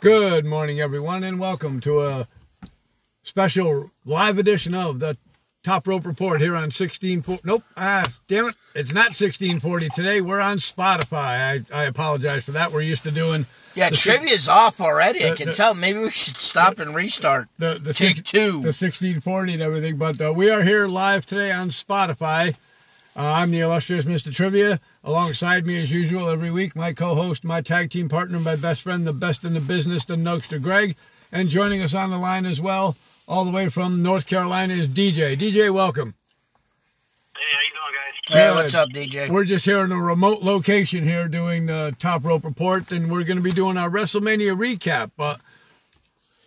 Good morning, everyone, and welcome to a special live edition of the Top Rope Report here on 16. Nope, ah, damn it, it's not 1640 today. We're on Spotify. I, I apologize for that. We're used to doing. Yeah, the trivia's off already. I can the- tell. Maybe we should stop and restart. the the Take six- two. the 1640 and everything. But uh, we are here live today on Spotify. Uh, I'm the illustrious Mr. Trivia. Alongside me, as usual, every week, my co-host, my tag team partner, my best friend, the best in the business, the Nokester Greg, and joining us on the line as well, all the way from North Carolina, is DJ. DJ, welcome. Hey, how you doing, guys? Hey, what's up, DJ? We're just here in a remote location here doing the Top Rope Report, and we're going to be doing our WrestleMania recap. But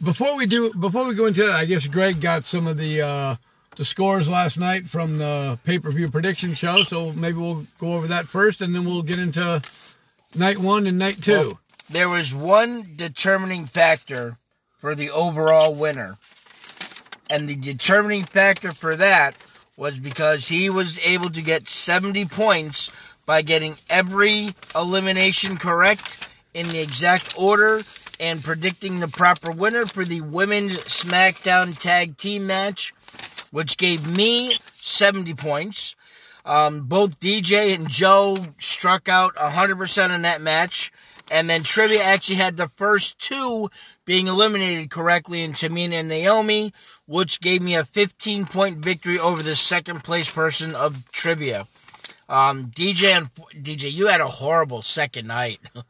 before we do, before we go into that, I guess Greg got some of the uh, the scores last night from the pay per view prediction show, so maybe we'll go over that first, and then we'll get into night one and night two. Well, there was one determining factor for the overall winner. And the determining factor for that was because he was able to get 70 points by getting every elimination correct in the exact order and predicting the proper winner for the women's SmackDown Tag Team match, which gave me 70 points. Um, both DJ and Joe struck out 100% in that match. And then Trivia actually had the first two being eliminated correctly in Tamina and Naomi, which gave me a 15 point victory over the second place person of Trivia. Um, DJ and DJ, you had a horrible second night. Oh,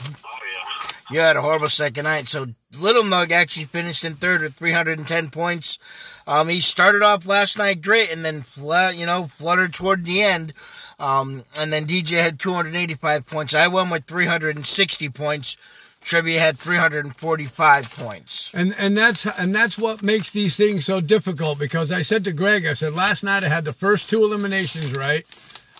yeah. You had a horrible second night. So Little Nug actually finished in third with 310 points. Um, he started off last night great and then flat, you know, fluttered toward the end. Um, and then DJ had 285 points. I won with 360 points. Trivia had 345 points. And and that's and that's what makes these things so difficult because I said to Greg, I said last night I had the first two eliminations right.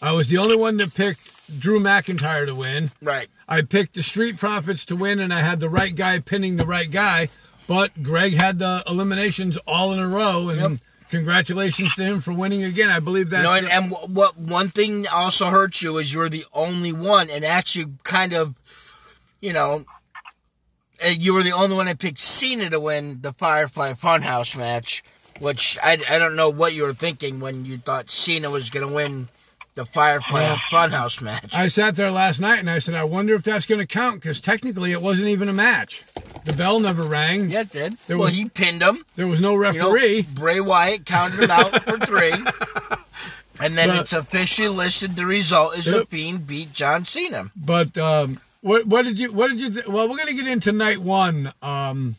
I was the only one that picked Drew McIntyre to win. Right. I picked the Street Profits to win, and I had the right guy pinning the right guy. But Greg had the eliminations all in a row, and Yep. congratulations to him for winning again. I believe You that's know, and, and wh- what one thing also hurts you is you're the only one, and actually kind of, you know, uh, you were the only one that picked Cena to win the Firefly Funhouse match, which I, I don't know what you were thinking when you thought Cena was going to win the Firefly Yeah. Funhouse match. I sat there last night and I said, I wonder if that's going to count because technically it wasn't even a match. The bell never rang. yeah, it did. There well, was- he pinned him. There was no You know, referee. Bray Wyatt counted him out for three. And then But- it's officially listed. The result is the Yep. Fiend beat John Cena. But um, what what did you what did you th- well we're gonna get into night one um,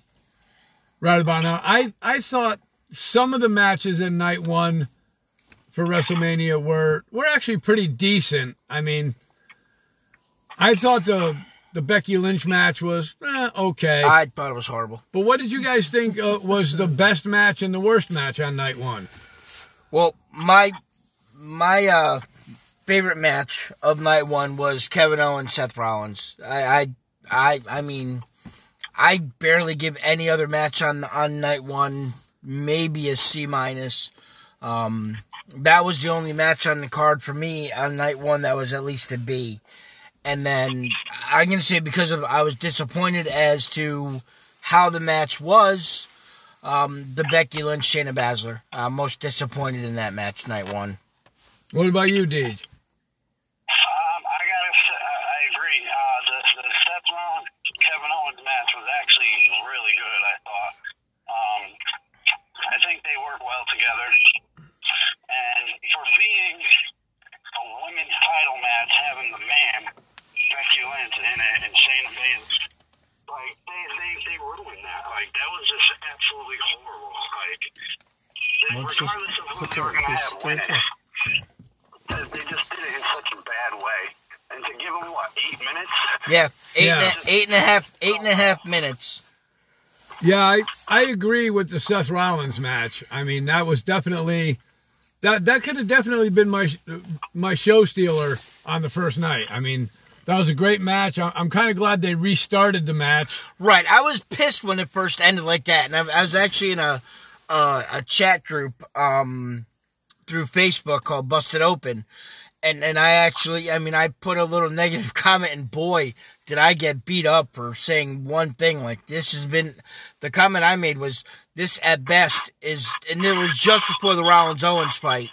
right about now. I I thought some of the matches in night one for WrestleMania were were actually pretty decent. I mean, I thought the the Becky Lynch match was eh, okay. I thought it was horrible. but what did you guys think uh, was the best match and the worst match on night one? Well, my my uh, favorite match of night one was Kevin Owens Seth Rollins. I I I, I mean, I barely give any other match on on night one maybe a C minus. Um, that was the only match on the card for me on night one that was at least a B. And then I'm gonna say because of I was disappointed as to how the match was. Um, the Becky Lynch Shayna Baszler. Uh, most disappointed in that match, night one. What about you, Deej? Um, I gotta say, I, I agree. Uh, the, the Seth Rollins Kevin Owens match was actually really good. I thought. Um, I think they work well together, and for being a women's title match, having the man Becky Lynch in it and Shayna Baszler, like they they they ruined that. Like that was just absolutely horrible. Like. they- Let's just regardless of who put they were that- going to this have win it, thing they they just did it in such a bad way. And to give them what eight minutes? Yeah, eight, Yeah. And a, eight and a half, eight and a half minutes. Yeah, I, I agree with the Seth Rollins match. I mean, that was definitely that that could have definitely been my my show stealer on the first night. I mean, that was a great match. I- I'm kind of glad they restarted the match. Right, I was pissed when it first ended like that, and I, I was actually in a uh, a chat group um, through Facebook called Busted Open, and and I actually, I mean, I put a little negative comment, and boy, did I get beat up for saying one thing like this has been. The comment I made was this at best is, and it was just before the Rollins Owens fight.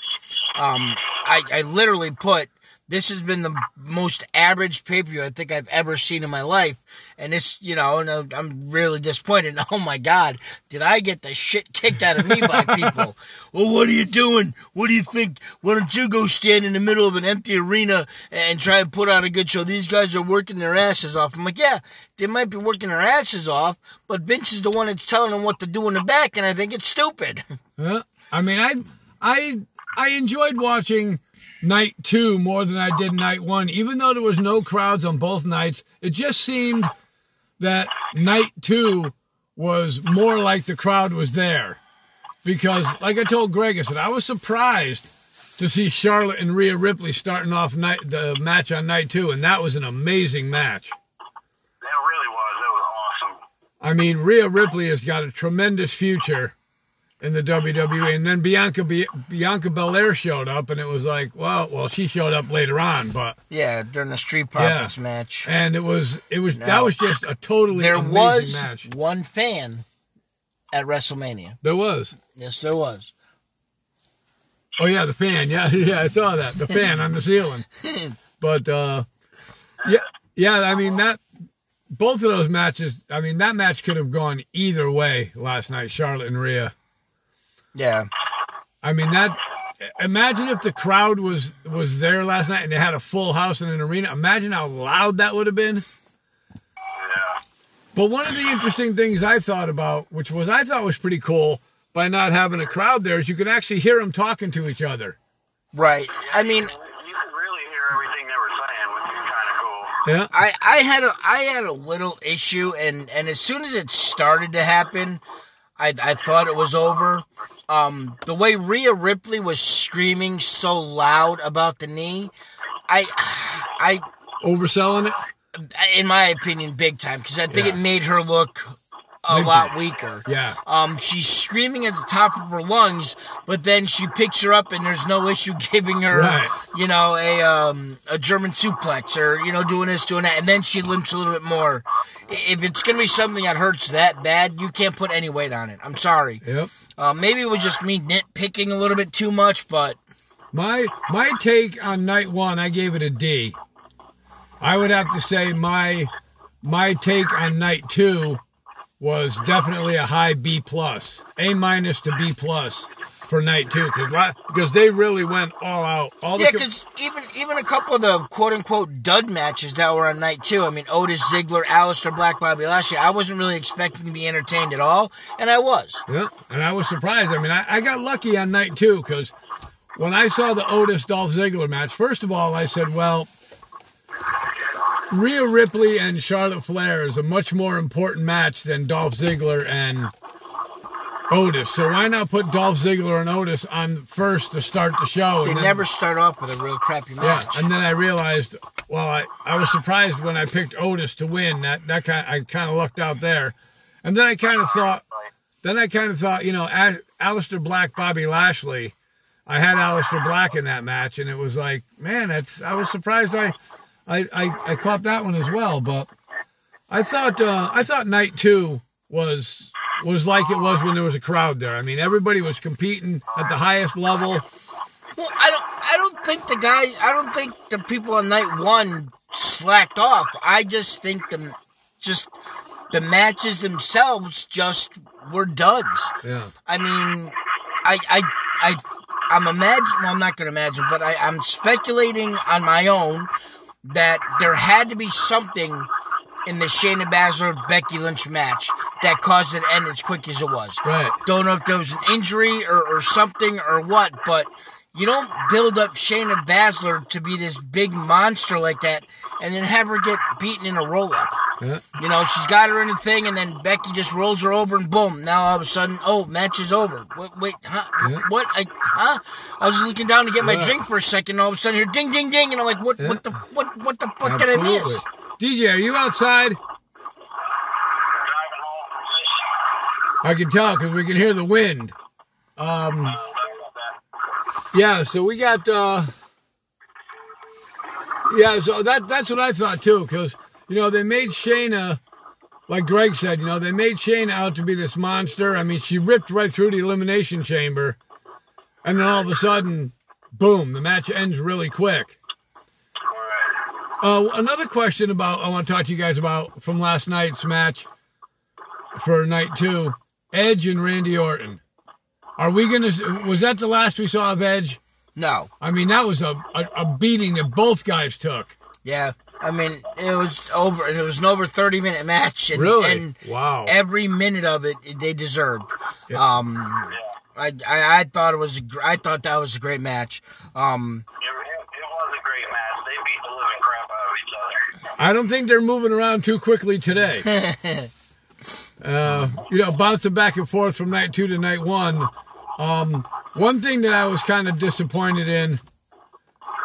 Um, I I literally put this has been the most average pay per view I think I've ever seen in my life. And this, you know, and I'm really disappointed. Oh my God, did I get the shit kicked out of me by people? well, what are you doing? What do you think? Why don't you go stand in the middle of an empty arena and try and put on a good show? These guys are working their asses off. I'm like, yeah, they might be working their asses off, but Vince is the one that's telling them what to do in the back, and I think it's stupid. Yeah. I mean, I, I, I enjoyed watching night two more than I did night one. Even though there was no crowds on both nights, it just seemed that night two was more like the crowd was there. Because, like I told Greg, I said, I was surprised to see Charlotte and Rhea Ripley starting off night, the match on night two, and that was an amazing match. It really was. It was awesome. I mean, Rhea Ripley has got a tremendous future in the WWE. And then Bianca Bianca Belair showed up, and it was like, well, well, she showed up later on, but yeah, during the Street Profits yeah. match, and it was it was no. that was just a totally there was match. one fan at WrestleMania. There was, yes, there was. Oh yeah, the fan. Yeah, yeah, I saw that. The fan on the ceiling. But uh, yeah, yeah. I mean that both of those matches. I mean that match could have gone either way last night. Charlotte and Rhea. Yeah. I mean that. Imagine if the crowd was was there last night and they had a full house in an arena. Imagine how loud that would have been. Yeah. But one of the interesting things I thought about, which was I thought was pretty cool, by not having a crowd there, is you could actually hear them talking to each other. Right. I mean, you could really hear everything they were saying, which is kind of cool. Yeah. I, I had a I had a little issue, and and as soon as it started to happen, I I thought it was over um, the way Rhea Ripley was screaming so loud about the knee, I, I overselling it. In my opinion, big time because I think Yeah. it made her look a Maybe. lot weaker. Yeah. Um, she's screaming at the top of her lungs, but then she picks her up, and there's no issue giving her, Right. you know, a um a German suplex or you know doing this, doing that, and then she limps a little bit more. If it's gonna be something that hurts that bad, you can't put any weight on it. I'm sorry. Yep. Uh, maybe it was just me nitpicking a little bit too much, but My my take on night one, I gave it a D. I would have to say my my take on night two was definitely a high B plus, A minus to B plus for night two because because they really went all out. All the yeah, because even even a couple of the quote unquote dud matches that were on night two. I mean, Otis Ziggler, Aleister Black, Bobby Lashley. I wasn't really expecting to be entertained at all, and I was. Yeah, and I was surprised. I mean, I, I got lucky on night two because when I saw the Otis Dolph Ziggler match, first of all, I said, well, Rhea Ripley and Charlotte Flair is a much more important match than Dolph Ziggler and Otis. So why not put Dolph Ziggler and Otis on first to start the show? They then- never start off with a real crappy match. yeah, and then I realized, well, I, I was surprised when I picked Otis to win. That that kind I kind of lucked out there, and then I kind of thought, then I kind of thought, you know, Al- Aleister Black, Bobby Lashley. I had Aleister Black in that match, and it was like, man, that's. I was surprised I, I, I, I caught that one as well. But I thought, uh, I thought night two was was like it was when there was a crowd there. I mean, everybody was competing at the highest level. Well, I don't. I don't think the guy. I don't think the people on night one slacked off. I just think the just the matches themselves just were duds. Yeah. I mean, I I I I'm imagine. Well, I'm not going to imagine, but I, I'm speculating on my own that there had to be something in the Shayna Baszler Becky Lynch match that caused it to end as quick as it was. Right. Don't know if there was an injury or, or something or what, but you don't build up Shayna Baszler to be this big monster like that and then have her get beaten in a roll up. Yeah. You know, she's got her in a thing, and then Becky just rolls her over, and boom! Now all of a sudden, oh, match is over. Wait, wait huh? Yeah. What? I, huh? I was looking down to get my Yeah. drink for a second, and all of a sudden, here, ding, ding, ding, and I'm like, what? What the? What? What the? What did I miss? DJ, are you outside? I can tell because we can hear the wind. Um, yeah, so we got uh, Yeah, so that that's what I thought too, because you know they made Shayna, like Greg said, you know they made Shayna out to be this monster. I mean, she ripped right through the elimination chamber, and then all of a sudden, boom, the match ends really quick. Uh, another question about I want to talk to you guys about from last night's match for night two: Edge and Randy Orton. Are we gonna? Was that the last we saw of Edge? No. I mean, that was a, a, a beating that both guys took. Yeah. I mean, it was over. It was an over thirty minute match, and, Really? and Wow. every minute of it they deserved. Um, I, I I thought it was. I thought that was a great match. Um, was a great match. They beat the living crap out of each other. I don't think they're moving around too quickly today. uh, you know, bouncing back and forth from night two to night one. Um, one thing that I was kind of disappointed in,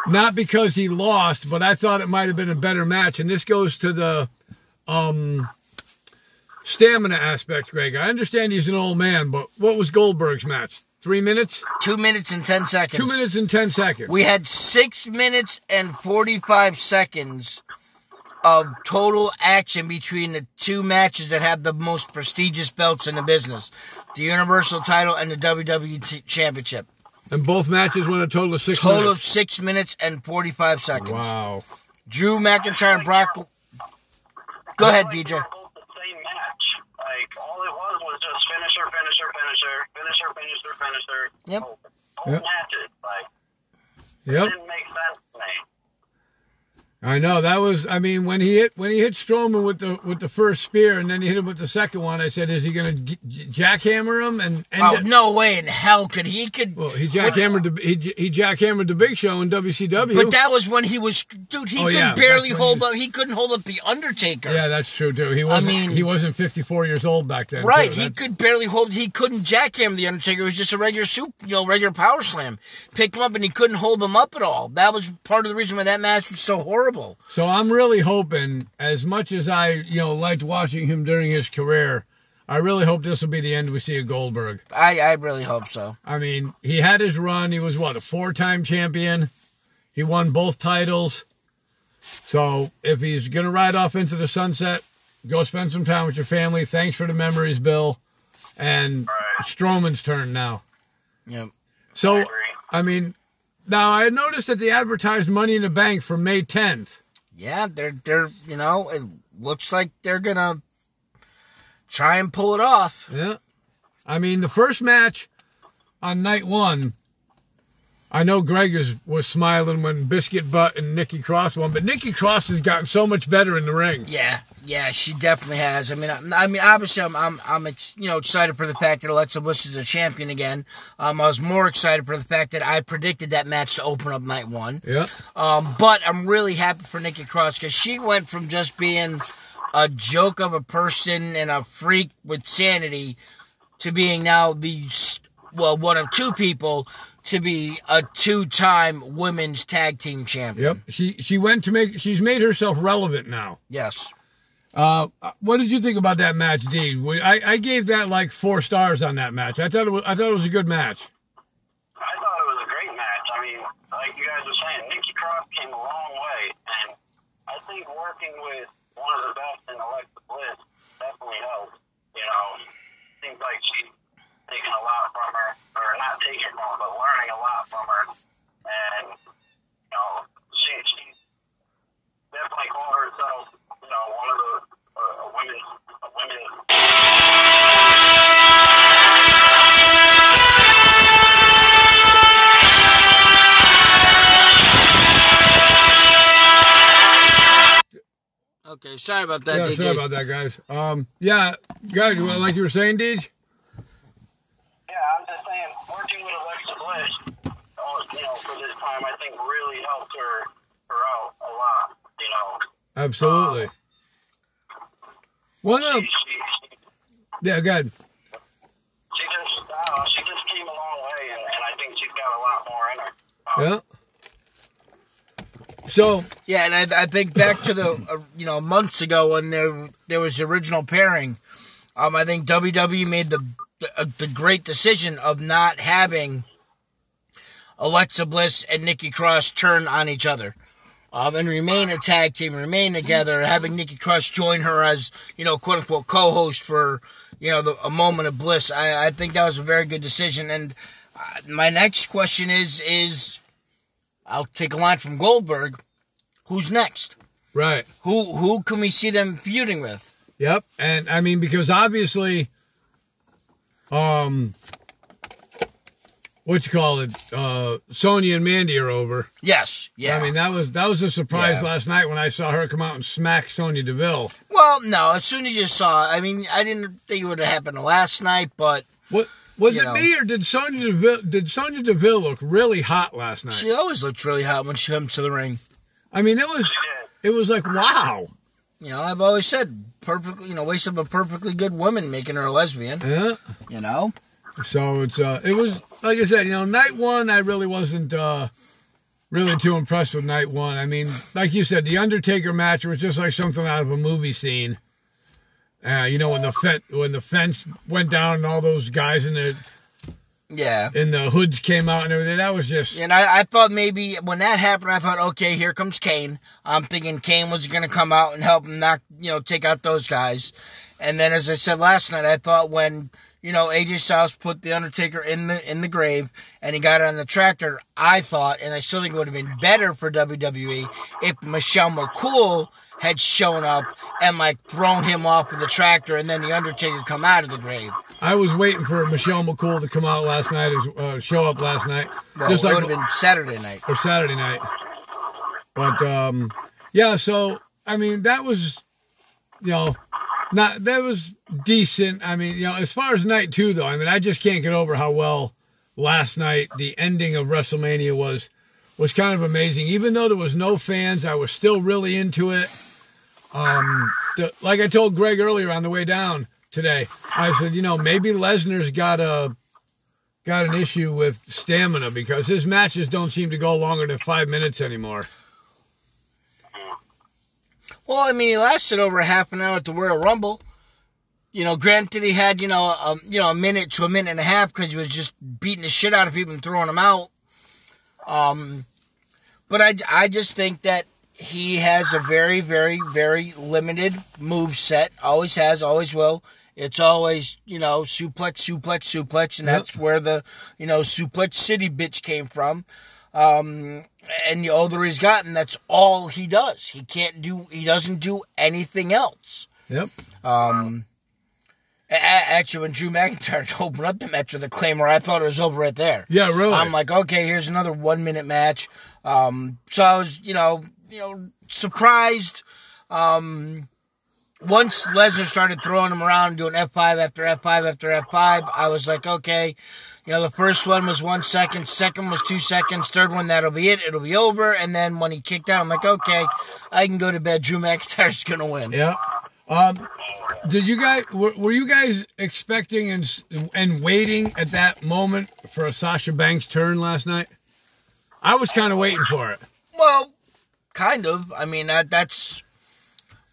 not because he lost, but I thought it might have been a better match, and this goes to the um, stamina aspect, Greg. I understand he's an old man, but what was Goldberg's match? Three minutes? two minutes and ten seconds. Two minutes and ten seconds. We had six minutes and 45 seconds of total action between the two matches that have the most prestigious belts in the business the Universal title and the WWE T- Championship. and both matches went a total of six Total of minutes. six minutes and 45 seconds. Wow. Drew McIntyre and Brock. Go ahead, Like, DJ. they were both the same match. Like all it was was just finisher, finisher, finisher, finisher, finisher. Yep. Whole Yep. matches. Like Yep. didn't make sense to me. I know that was. I mean, when he hit when he hit Strowman with the with the first spear, and then he hit him with the second one. I said, "Is he going to jackhammer him?" And end Oh no way in hell could he could. Well, he jackhammered the he, he jackhammered the Big Show in WCW. But that was when he was, dude. He Oh, could yeah, barely hold he up. He couldn't hold up the Undertaker. yeah, that's true too. He wasn't. mean- he wasn't 54 years old back then. Right, he could barely hold. He couldn't jackhammer the Undertaker. It was just a regular soup, you know, regular power slam. Picked him up, and he couldn't hold him up at all. That was part of the reason why that match was so horrible. So I'm really hoping, as much as I you know liked watching him during his career, I really hope this will be the end we see of Goldberg. I, I really hope so. I mean, he had his run. He was what a four-time champion. He won both titles. So if he's gonna ride off into the sunset, go spend some time with your family. Thanks for the memories, Bill. And Strowman's turn now. Yeah, So agree. I mean, now I noticed that they advertised Money in the Bank for May 10th. yeah. They're they're you know it looks like they're gonna try and pull it off. Yeah. I mean, the first match on night one, I know Greg is, was smiling when Biscuit Butt and Nikki Cross won, but Nikki Cross has gotten so much better in the ring. Yeah, yeah, she definitely has. I mean, I, I mean, obviously, I'm, I'm, I'm, ex, you know, excited for the fact that Alexa Bliss is a champion again. Um, I was more excited for the fact that I predicted that match to open up night one. Yeah. Um, but I'm really happy for Nikki Cross because she went from just being a joke of a person and a freak with sanity to being now the well one of two people to be a two-time women's tag team champion. Yep. She she went to make she's made herself relevant now. Yes. Uh, what did you think about that match, D? We- I, I gave that like four stars on that match. I thought it was I thought it was a good match. I thought it was a great match. I mean, like you guys were saying, Nikki Cross came a long way, and I think working with one of the best in Alexa Bliss definitely helped. You know, seems like she's taking a lot from her, or not taking from her, but learning a lot from her, and you know, she she definitely called herself, you know, one of the uh, women women Okay. Sorry about that, yeah, DJ. sorry about that, guys. Um, yeah, guys, well, like you were saying, Deej. Yeah, I'm just saying, working with Alexa Bliss, oh, you know, for this time, I think really helped her, her out a lot. You know, Absolutely. One of she, she, yeah, good. she just, I don't know, she just came a long way, and, and I think she's got a lot more in her. Um, Yeah. So Yeah, and I, I think back to the uh, you know months ago when there there was the original pairing. Um, I think WWE made the the, uh, the great decision of not having Alexa Bliss and Nikki Cross turn on each other. um, and remain a tag team, remain together, having Nikki Cross join her as, you know, quote unquote co-host for, you know, the, a moment of bliss. I, I think that was a very good decision. And uh, my next question is, is I'll take a line from Goldberg. Who's next? Right. Who, who can we see them feuding with? Yep. And I mean, because obviously, um, what you call it, uh, Sonya and Mandy are over. Yes. Yeah. I mean, that was that was a surprise Yeah. last night when I saw her come out and smack Sonya Deville. well, no, as soon as you saw, I mean, I didn't think it would have happened last night, but What was it know. me or did Sonya Deville did Sonya Deville look really hot last night? she always looks really hot when she comes to the ring. I mean, it was it was like wow. You know, I've always said perfectly, you know, waste of a perfectly good woman making her a lesbian. Yeah. You know, So it's uh it was like I said, you know, night one I really wasn't uh really too impressed with night one. I mean, like you said, the Undertaker match was just like something out of a movie scene. Uh, you know when the fence when the fence went down and all those guys in the yeah. And the hoods came out and everything. That was just And I, I thought maybe when that happened, I thought, okay, here comes Kane. I'm thinking Kane was going to come out and help him knock, you know, take out those guys. And then, as I said last night, I thought when you know AJ Styles put the Undertaker in the in the grave and he got on the tractor, I thought, and I still think it would have been better for WWE if Michelle McCool had shown up and like thrown him off of the tractor, and then the Undertaker come out of the grave. I was waiting for Michelle McCool to come out last night, as uh, show up last night, Well, just it like would have been Saturday night. or Saturday night. But um, yeah, so I mean that was, you know, not that was decent. I mean, you know, as far as night two though, I mean, I just can't get over how well last night the ending of WrestleMania was was kind of amazing. Even though there was no fans, I was still really into it. Um, the, like I told Greg earlier on the way down today, I said, you know, maybe Lesnar's got a got an issue with stamina because his matches don't seem to go longer than five minutes anymore. Well, I mean, he lasted over half an hour at the Royal Rumble. You know, granted, he had you know a you know a minute to a minute and a half because he was just beating the shit out of people and throwing them out. Um, but I I just think that he has a very very very limited move set. Always has, always will. It's always you know suplex, suplex, suplex, and that's where the you know suplex city bitch came from. Um, and the older he's gotten, that's all he does. He can't do. He doesn't do anything else. Yep. Um, actually, when Drew McIntyre opened up the match with a Claymore, I thought it was over right there. Yeah, really. I'm like, okay, here's another one minute match. Um, so I was, you know, you know, surprised. Um, once Lesnar started throwing him around, doing F5 after F5 after F5, I was like, okay, you know, the first one was one second, second was two seconds, third one, that'll be it, it'll be over. And then when he kicked out, I'm like, okay, I can go to bed. Drew McIntyre's gonna win. yeah. Um, did you guys were, were you guys expecting and and waiting at that moment for a Sasha Banks turn last night? I was kind of waiting for it. Well, kind of. I mean, that that's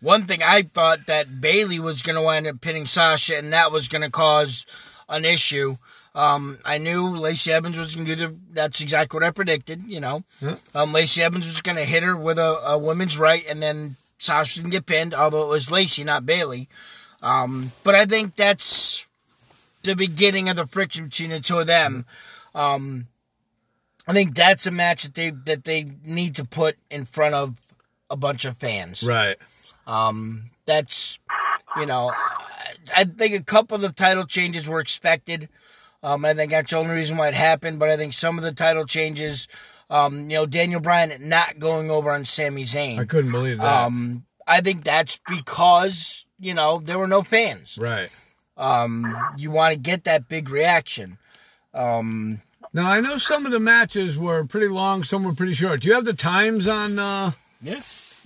one thing. I thought that Bayley was going to wind up pinning Sasha, and that was going to cause an issue. Um, I knew Lacey Evans was going to do the. That's exactly what I predicted. You know, Yeah. um, Lacey Evans was going to hit her with a, a women's right, and then Sasha didn't get pinned. Although it was Lacey, not Bayley. Um, but I think that's the beginning of the friction between the two of them. Um, I think that's a match that they that they need to put in front of a bunch of fans. Right. Um, that's you know, I- think a couple of the title changes were expected. Um, I think that's the only reason why it happened. But I think some of the title changes, um, you know, Daniel Bryan not going over on Sami Zayn. I couldn't believe that. Um, I think that's because you know there were no fans. right. Um, you want to get that big reaction. Um, Now I know some of the matches were pretty long, some were pretty short. Do you have the times on uh, yeah,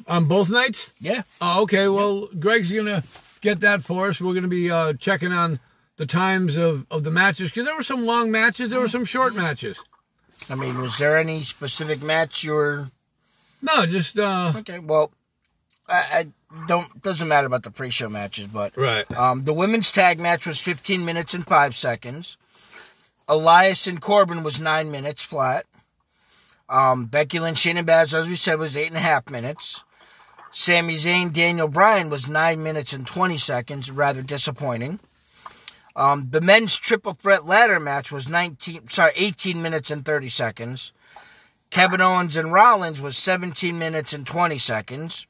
on both nights? yeah. Oh, okay. Well, Greg's gonna get that for us. We're gonna be uh, checking on the times of, of the matches because there were some long matches, there were some short matches. I mean, was there any specific match you were No, just uh, okay? Well, I, I don't. Doesn't matter about the pre-show matches, but right. um, the women's tag match was 15 minutes and five seconds. Elias and Corbin was nine minutes flat. Um, Becky Lynch, Shayna Baszler, as we said, was eight and a half minutes. Sami Zayn, Daniel Bryan was nine minutes and 20 seconds, rather disappointing. Um, the men's triple threat ladder match was 19, sorry, 18 minutes and 30 seconds. Kevin Owens and Rollins was 17 minutes and 20 seconds.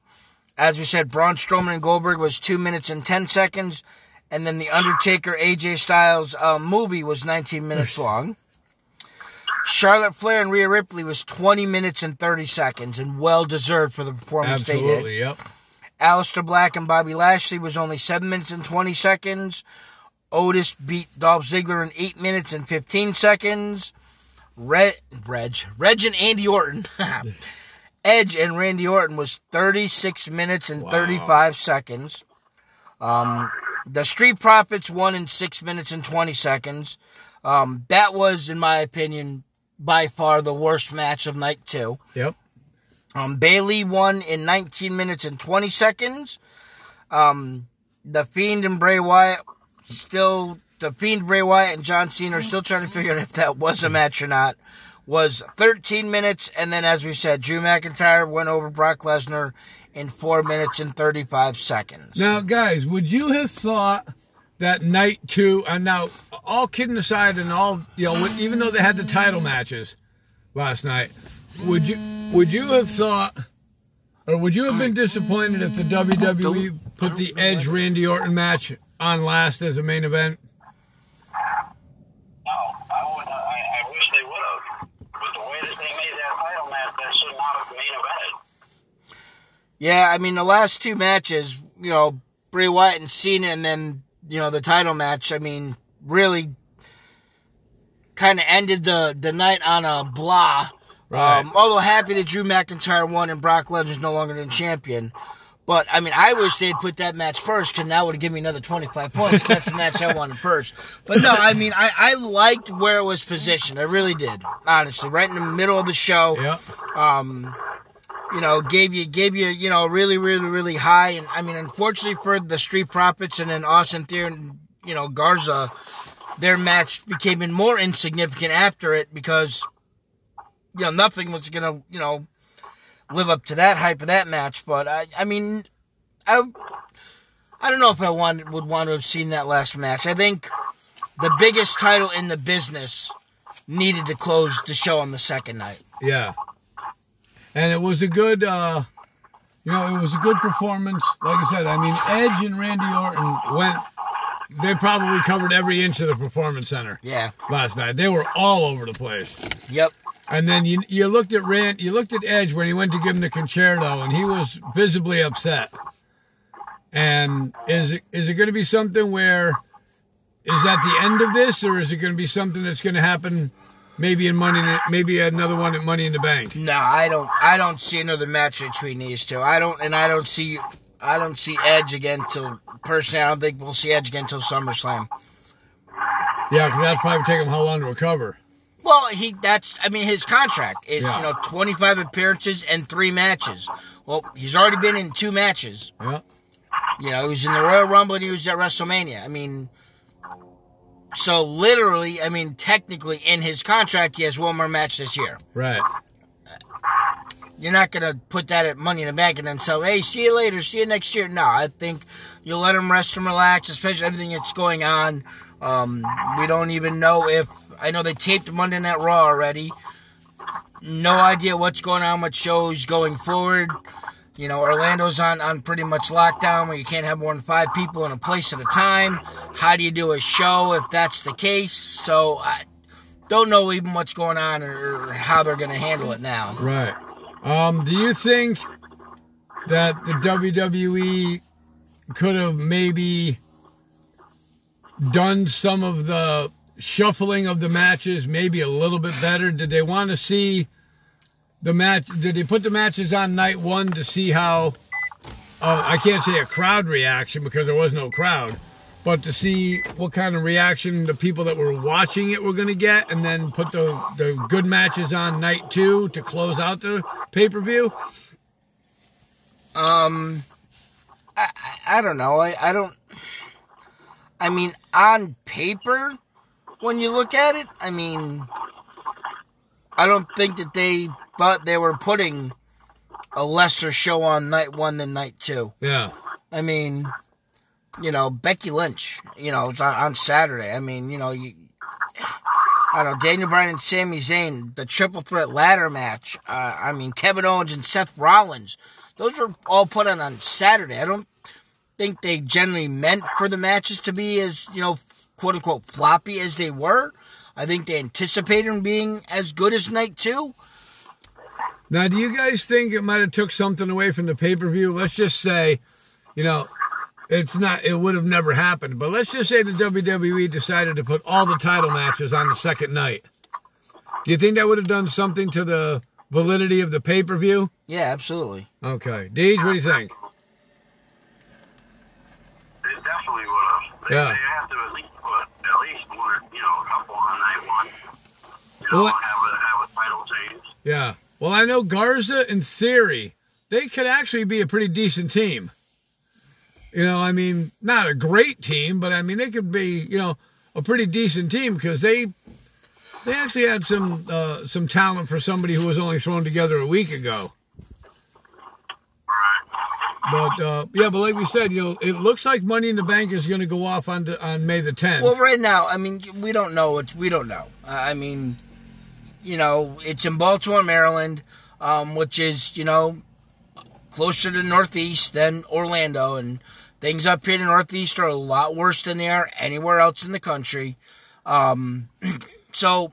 As we said, Braun Strowman and Goldberg was 2 minutes and 10 seconds. And then the Undertaker AJ Styles uh, movie was 19 minutes long. Charlotte Flair and Rhea Ripley was 20 minutes and 30 seconds and well deserved for the performance they did. Absolutely, yep. Aleister Black and Bobby Lashley was only 7 minutes and 20 seconds. Otis beat Dolph Ziggler in 8 minutes and 15 seconds. Reg, Reg, Reg and Andy Orton. Edge and Randy Orton was 36 minutes and 35 seconds. Um, the Street Profits won in 6 minutes and 20 seconds. Um, that was, in my opinion, by far the worst match of night two. Yep. Um, Bayley won in 19 minutes and 20 seconds. Um, the Fiend and Bray Wyatt still, the Fiend, Bray Wyatt, and John Cena are still trying to figure out if that was a match or not. Was 13 minutes, and then as we said, Drew McIntyre went over Brock Lesnar in 4 minutes and 35 seconds. Now, guys, would you have thought that night two? And now, all kidding aside, and all you know, even though they had the title matches last night, would you would you have thought, or would you have been disappointed if the WWE put the Edge Randy Orton match on last as a main event? No, I would. I, I wish they would have. But the way that they made that title match, that should not have main evented. Yeah, I mean the last two matches, you know, Bray Wyatt and Cena, and then you know the title match. I mean, really, kind of ended the the night on a blah. Right. Um, although happy that Drew McIntyre won and Brock Lesnar's no longer the champion. But I mean, I wish they'd put that match first, because that would have given me another twenty five points. That's the match I wanted first. But no, I mean, I, I liked where it was positioned. I really did, honestly, right in the middle of the show Yep. um, you know, gave you gave you you know really really really high. And I mean, unfortunately for the Street Profits and then Austin Theory and you know Garza, their match became even more insignificant after it because you know nothing was gonna you know live up to that hype of that match. But I I mean, I I don't know if I want would want to have seen that last match. I think the biggest title in the business needed to close the show on the second night. Yeah. And it was a good, uh, you know, it was a good performance. Like I said, I mean, Edge and Randy Orton went, they probably covered every inch of the performance center Yeah. last night. They were all over the place. Yep. And then you you looked at Rand, you looked at Edge when he went to give him the Con-Chair-To, and he was visibly upset. And is it is it going to be something where is that the end of this, or is it going to be something that's going to happen maybe in Money, in- maybe another one at Money in the Bank? No, I don't. I don't see another match between these two. I don't, and I don't see. I don't see Edge again till personally. I don't think we'll see Edge again till SummerSlam. Yeah, because that's probably take him how long to recover. Well, he that's. I mean, his contract is Yeah. you know twenty five appearances and three matches. Well, he's already been in two matches. Yeah, You know, he was in the Royal Rumble and he was at WrestleMania. I mean, so literally, I mean, technically, in his contract, he has one more match this year. right. You're not gonna put that at Money in the Bank and then say, "Hey, see you later, see you next year." No, I think you'll let him rest and relax, especially everything that's going on. Um, we don't even know if I know they taped Monday Night Raw already. No idea what's going on with shows going forward. You know, Orlando's on on pretty much lockdown where you can't have more than five people in a place at a time. How do you do a show if that's the case? So I don't know even what's going on or, how they're going to handle it now. Right. Um, do you think that the WWE could have maybe done some of the shuffling of the matches maybe a little bit better? Did they want to see the match? Did they put the matches on night one to see how? Uh, I can't say a crowd reaction because there was no crowd, but to see what kind of reaction the people that were watching it were going to get, and then put the the good matches on night two to close out the pay per view. Um, I, I, I don't know. I, I don't. I mean, on paper, when you look at it, I mean, I don't think that they thought they were putting a lesser show on night one than night two. Yeah. I mean, you know, Becky Lynch, you know, on, on Saturday. I mean, you know, you, I don't know, Daniel Bryan and Sami Zayn, the triple threat ladder match. Uh, I mean, Kevin Owens and Seth Rollins. Those were all put on on Saturday. I don't think they generally meant for the matches to be as, you know, quote unquote floppy as they were. I think they anticipated them being as good as night two. Now, do you guys think it might have took something away from the pay per view? Let's just say, you know, it's not. It would have never happened. But let's just say the WWE decided to put all the title matches on the second night. Do you think that would have done something to the validity of the pay per view? Yeah, absolutely. Okay, Deej, what do you think? It definitely would have. They, Yeah. they have to at least put at least one, you know, a couple on night one. You know, Well, have a have a title change. Yeah. Well, I know Garza, in theory, they could actually be a pretty decent team. You know, I mean, not a great team, but I mean, they could be, you know, a pretty decent team because they they actually had some uh, some talent for somebody who was only thrown together a week ago. But uh, yeah, but like we said, you know, it looks like Money in the Bank is going to go off on on May the 10th. Well, right now, I mean, we don't know. It's we don't know. I mean, you know, it's in Baltimore, Maryland, um, which is you know closer to the Northeast than Orlando, and things up here in the Northeast are a lot worse than they are anywhere else in the country. Um, so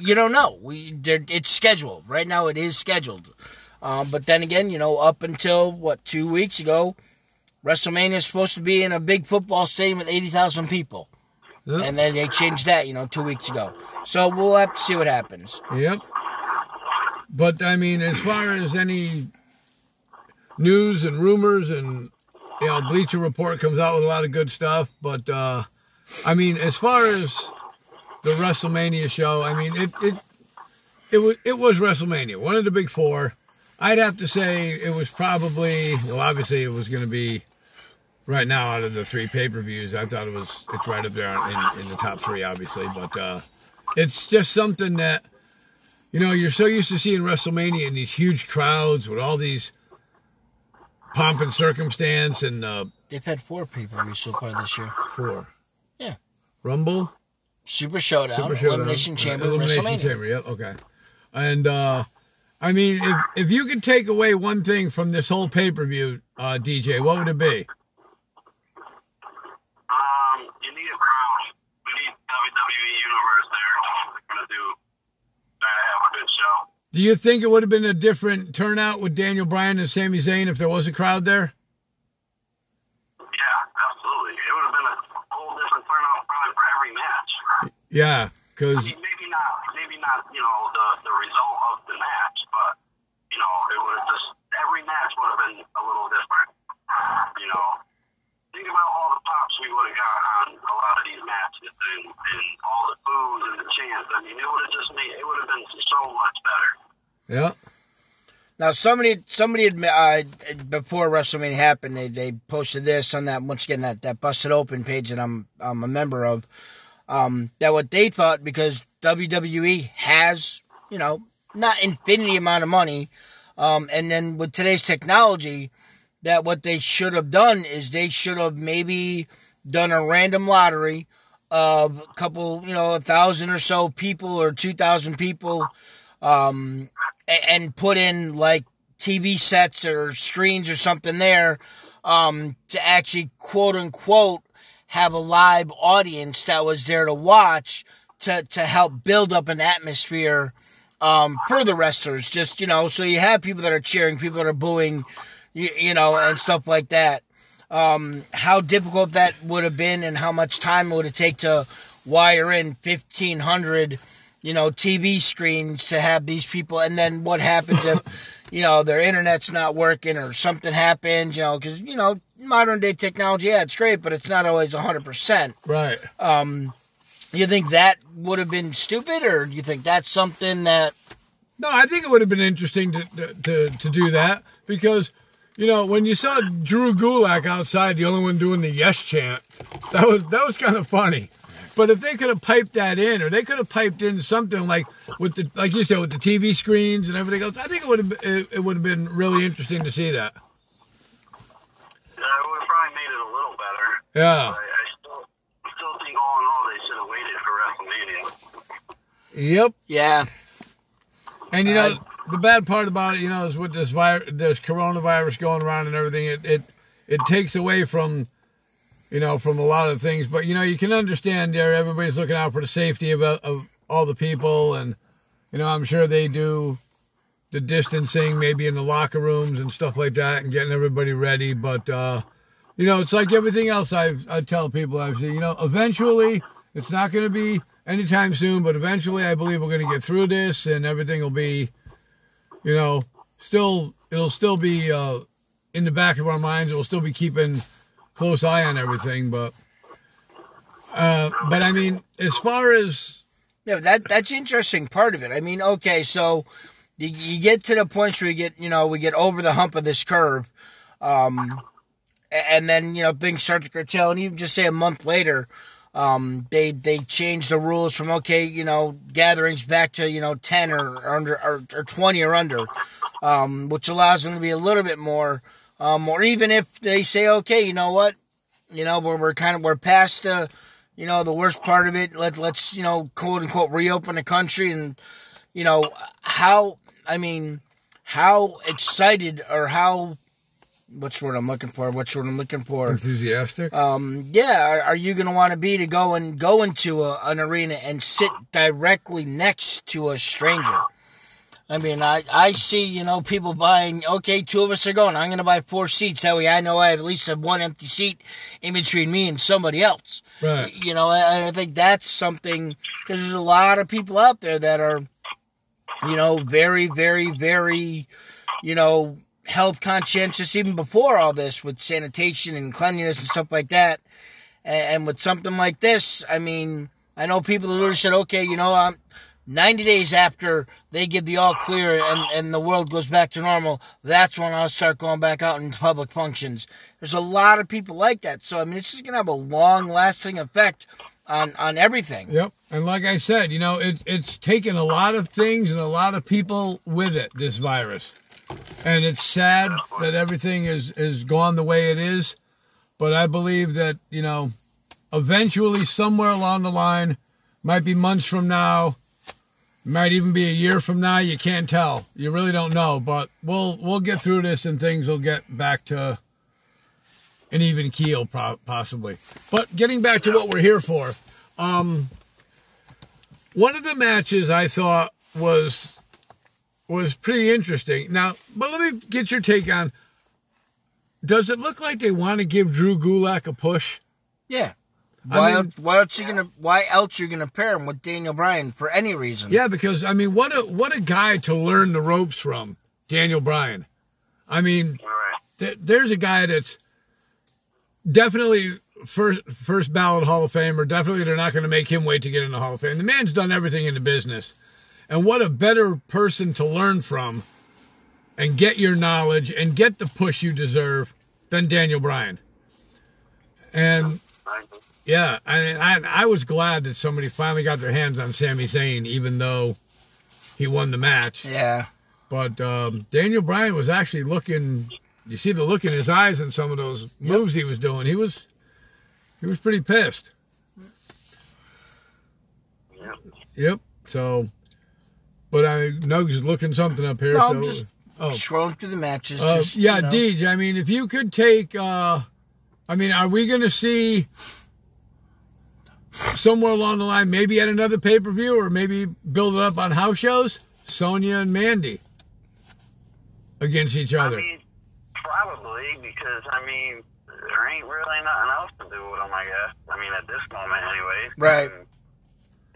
you don't know. We it's scheduled right now. It is scheduled. Um, but then again, you know, up until what two weeks ago, WrestleMania is supposed to be in a big football stadium with eighty thousand people. Yeah. And then they changed that, you know, two weeks ago. So we'll have to see what happens. Yep. But I mean, as far as any news and rumors and you know, Bleacher Report comes out with a lot of good stuff. But uh, I mean, as far as the WrestleMania show, I mean, it it it was it was WrestleMania, one of the big four. I'd have to say it was probably well, obviously it was going to be right now out of the three pay per views. I thought it was it's right up there in, in the top three, obviously, but uh, it's just something that you know you're so used to seeing WrestleMania in these huge crowds with all these pomp and circumstance and uh, They've had four pay per views so far this year. four Yeah. Rumble, Super Showdown, Super Showdown, Elimination uh, Chamber, Elimination WrestleMania. Chamber. Yep. Okay. And uh, I mean, if if you could take away one thing from this whole pay per view, uh, DJ, what would it be? Um, you need a crowd. We need WWE Universe there. Gonna do. Try to have a good show. Do you think it would have been a different turnout with Daniel Bryan and Sami Zayn if there was a crowd there? Yeah, absolutely. It would have been a whole different turnout probably for every match. Yeah, because Maybe not, maybe not, you know, the the result of the match, but you know, it would have just every match would have been a little different. You about all the pops we would have got on a lot of these matches, and, and all the boos and the chants. I mean, it would have just made it would have been so much better. yeah, Now, somebody, somebody admi- uh, before WrestleMania happened, they, they posted this on that once again that, that busted open page that I'm I'm a member of. Um, that what they thought because WWE has you know not infinity amount of money, um, and then with today's technology, that what they should have done is they should have maybe done a random lottery of a couple, you know, a thousand or so people or two thousand people um, and put in like TV sets or screens or something there um, to actually quote unquote have a live audience that was there to watch to to help build up an atmosphere um, for the wrestlers. Just you know, so you have people that are cheering, people that are booing, you, you know, and stuff like that. Um, how difficult that would have been, and how much time it would have take to wire in fifteen hundred you know, TV screens to have these people, and then what happens if, you know, their internet's not working or something happens, you know, because, you know, modern day technology, yeah, it's great, but it's not always 100%. right. Um, You think that would have been stupid, or do you think that's something that, No, I think it would have been interesting to, to, to, to do that because, you know, when you saw Drew Gulak outside, the only one doing the yes chant, that was that was kind of funny. But if they could have piped that in, or they could have piped in something like with the, like you said, with the TV screens and everything else, I think it would have, it, it would have been really interesting to see that. Yeah, it would have probably made it a little better. Yeah. I, I still, still think all in all they should have waited for WrestleMania. Yep. Yeah. And you know, uh, the bad part about it, you know, is with this virus, this coronavirus going around and everything, it, it it takes away from, you know, from a lot of things. But you know, you can understand there, everybody's looking out for the safety of of all the people, and you know, I'm sure they do the distancing, maybe in the locker rooms and stuff like that, and getting everybody ready. But uh, you know, it's like everything else I've I tell people I've seen. You know, eventually, it's not going to be anytime soon, but eventually, I believe we're going to get through this, and everything will be you know, still it'll still be uh, in the back of our minds. We'll still be keeping close eye on everything, but uh, but I mean, as far as Yeah, that that's interesting part of it. I mean, okay, so you, you get to the point where you get, you know, we get over the hump of this curve, um, and then you know things start to curtail, and even just say a month later, um, they they change the rules from okay, you know, gatherings back to you know ten or, or under or, or twenty or under, um, which allows them to be a little bit more, um, or even if they say okay, you know what, you know, we're we're kind of we're past the you know, the worst part of it. Let let's you know, quote unquote, reopen the country, and you know how. I mean, how excited or how. What's the word I'm looking for? What's the word I'm looking for? enthusiastic, Um, yeah, are, are you going to want to be to go and go into a, an arena and sit directly next to a stranger? I mean, I, I see, you know, people buying, okay, two of us are going. I'm going to buy four seats. That way I know I have at least have one empty seat in between me and somebody else. right? You know, and I think that's something, because there's a lot of people out there that are, you know, very, very, very, you know, health conscientious even before all this with sanitation and cleanliness and stuff like that. And, with something like this, I mean, I know people literally said, okay, you know, um, 90 days after they give the all clear and, and the world goes back to normal, that's when I'll start going back out into public functions. There's a lot of people like that. So, I mean, this is going to have a long lasting effect on, on everything. Yep. And like I said, you know, it, it's taken a lot of things and a lot of people with it, this virus. And it's sad that everything is, is gone the way it is. But I believe that, you know, eventually, somewhere along the line, might be months from now, might even be a year from now, you can't tell. You really don't know. But we'll we'll get through this and things will get back to an even keel, possibly. But getting back to what we're here for, um, one of the matches I thought was was pretty interesting. Now, but let me get your take on. Does it look like they want to give Drew Gulak a push? Yeah. I Why, mean- else, why else you gonna why else you're gonna pair him with Daniel Bryan for any reason? Yeah, because I mean, what a what a guy to learn the ropes from, Daniel Bryan. I mean, th- there's a guy that's definitely first first ballot Hall of Fame, or definitely they're not going to make him wait to get in the Hall of Fame. The man's done everything in the business, and what a better person to learn from, and get your knowledge and get the push you deserve than Daniel Bryan. And yeah, I, I I was glad that somebody finally got their hands on Sami Zayn, even though he won the match. Yeah. But um, Daniel Bryan was actually looking. You see the look in his eyes and some of those moves he was doing. He was, he was pretty pissed. Yep. Yep. So, but I know he's looking something up here. No, so, I'm just oh, scrolling through the matches. uh, just, yeah, you know. Deej. I mean, if you could take, uh, I mean, are we going to see somewhere along the line, maybe at another pay per view, or maybe build it up on house shows? Sonya and Mandy against each other? I other. mean, probably because I mean there ain't really nothing else to do with them. I guess. I mean, at this moment, anyways. Right. And,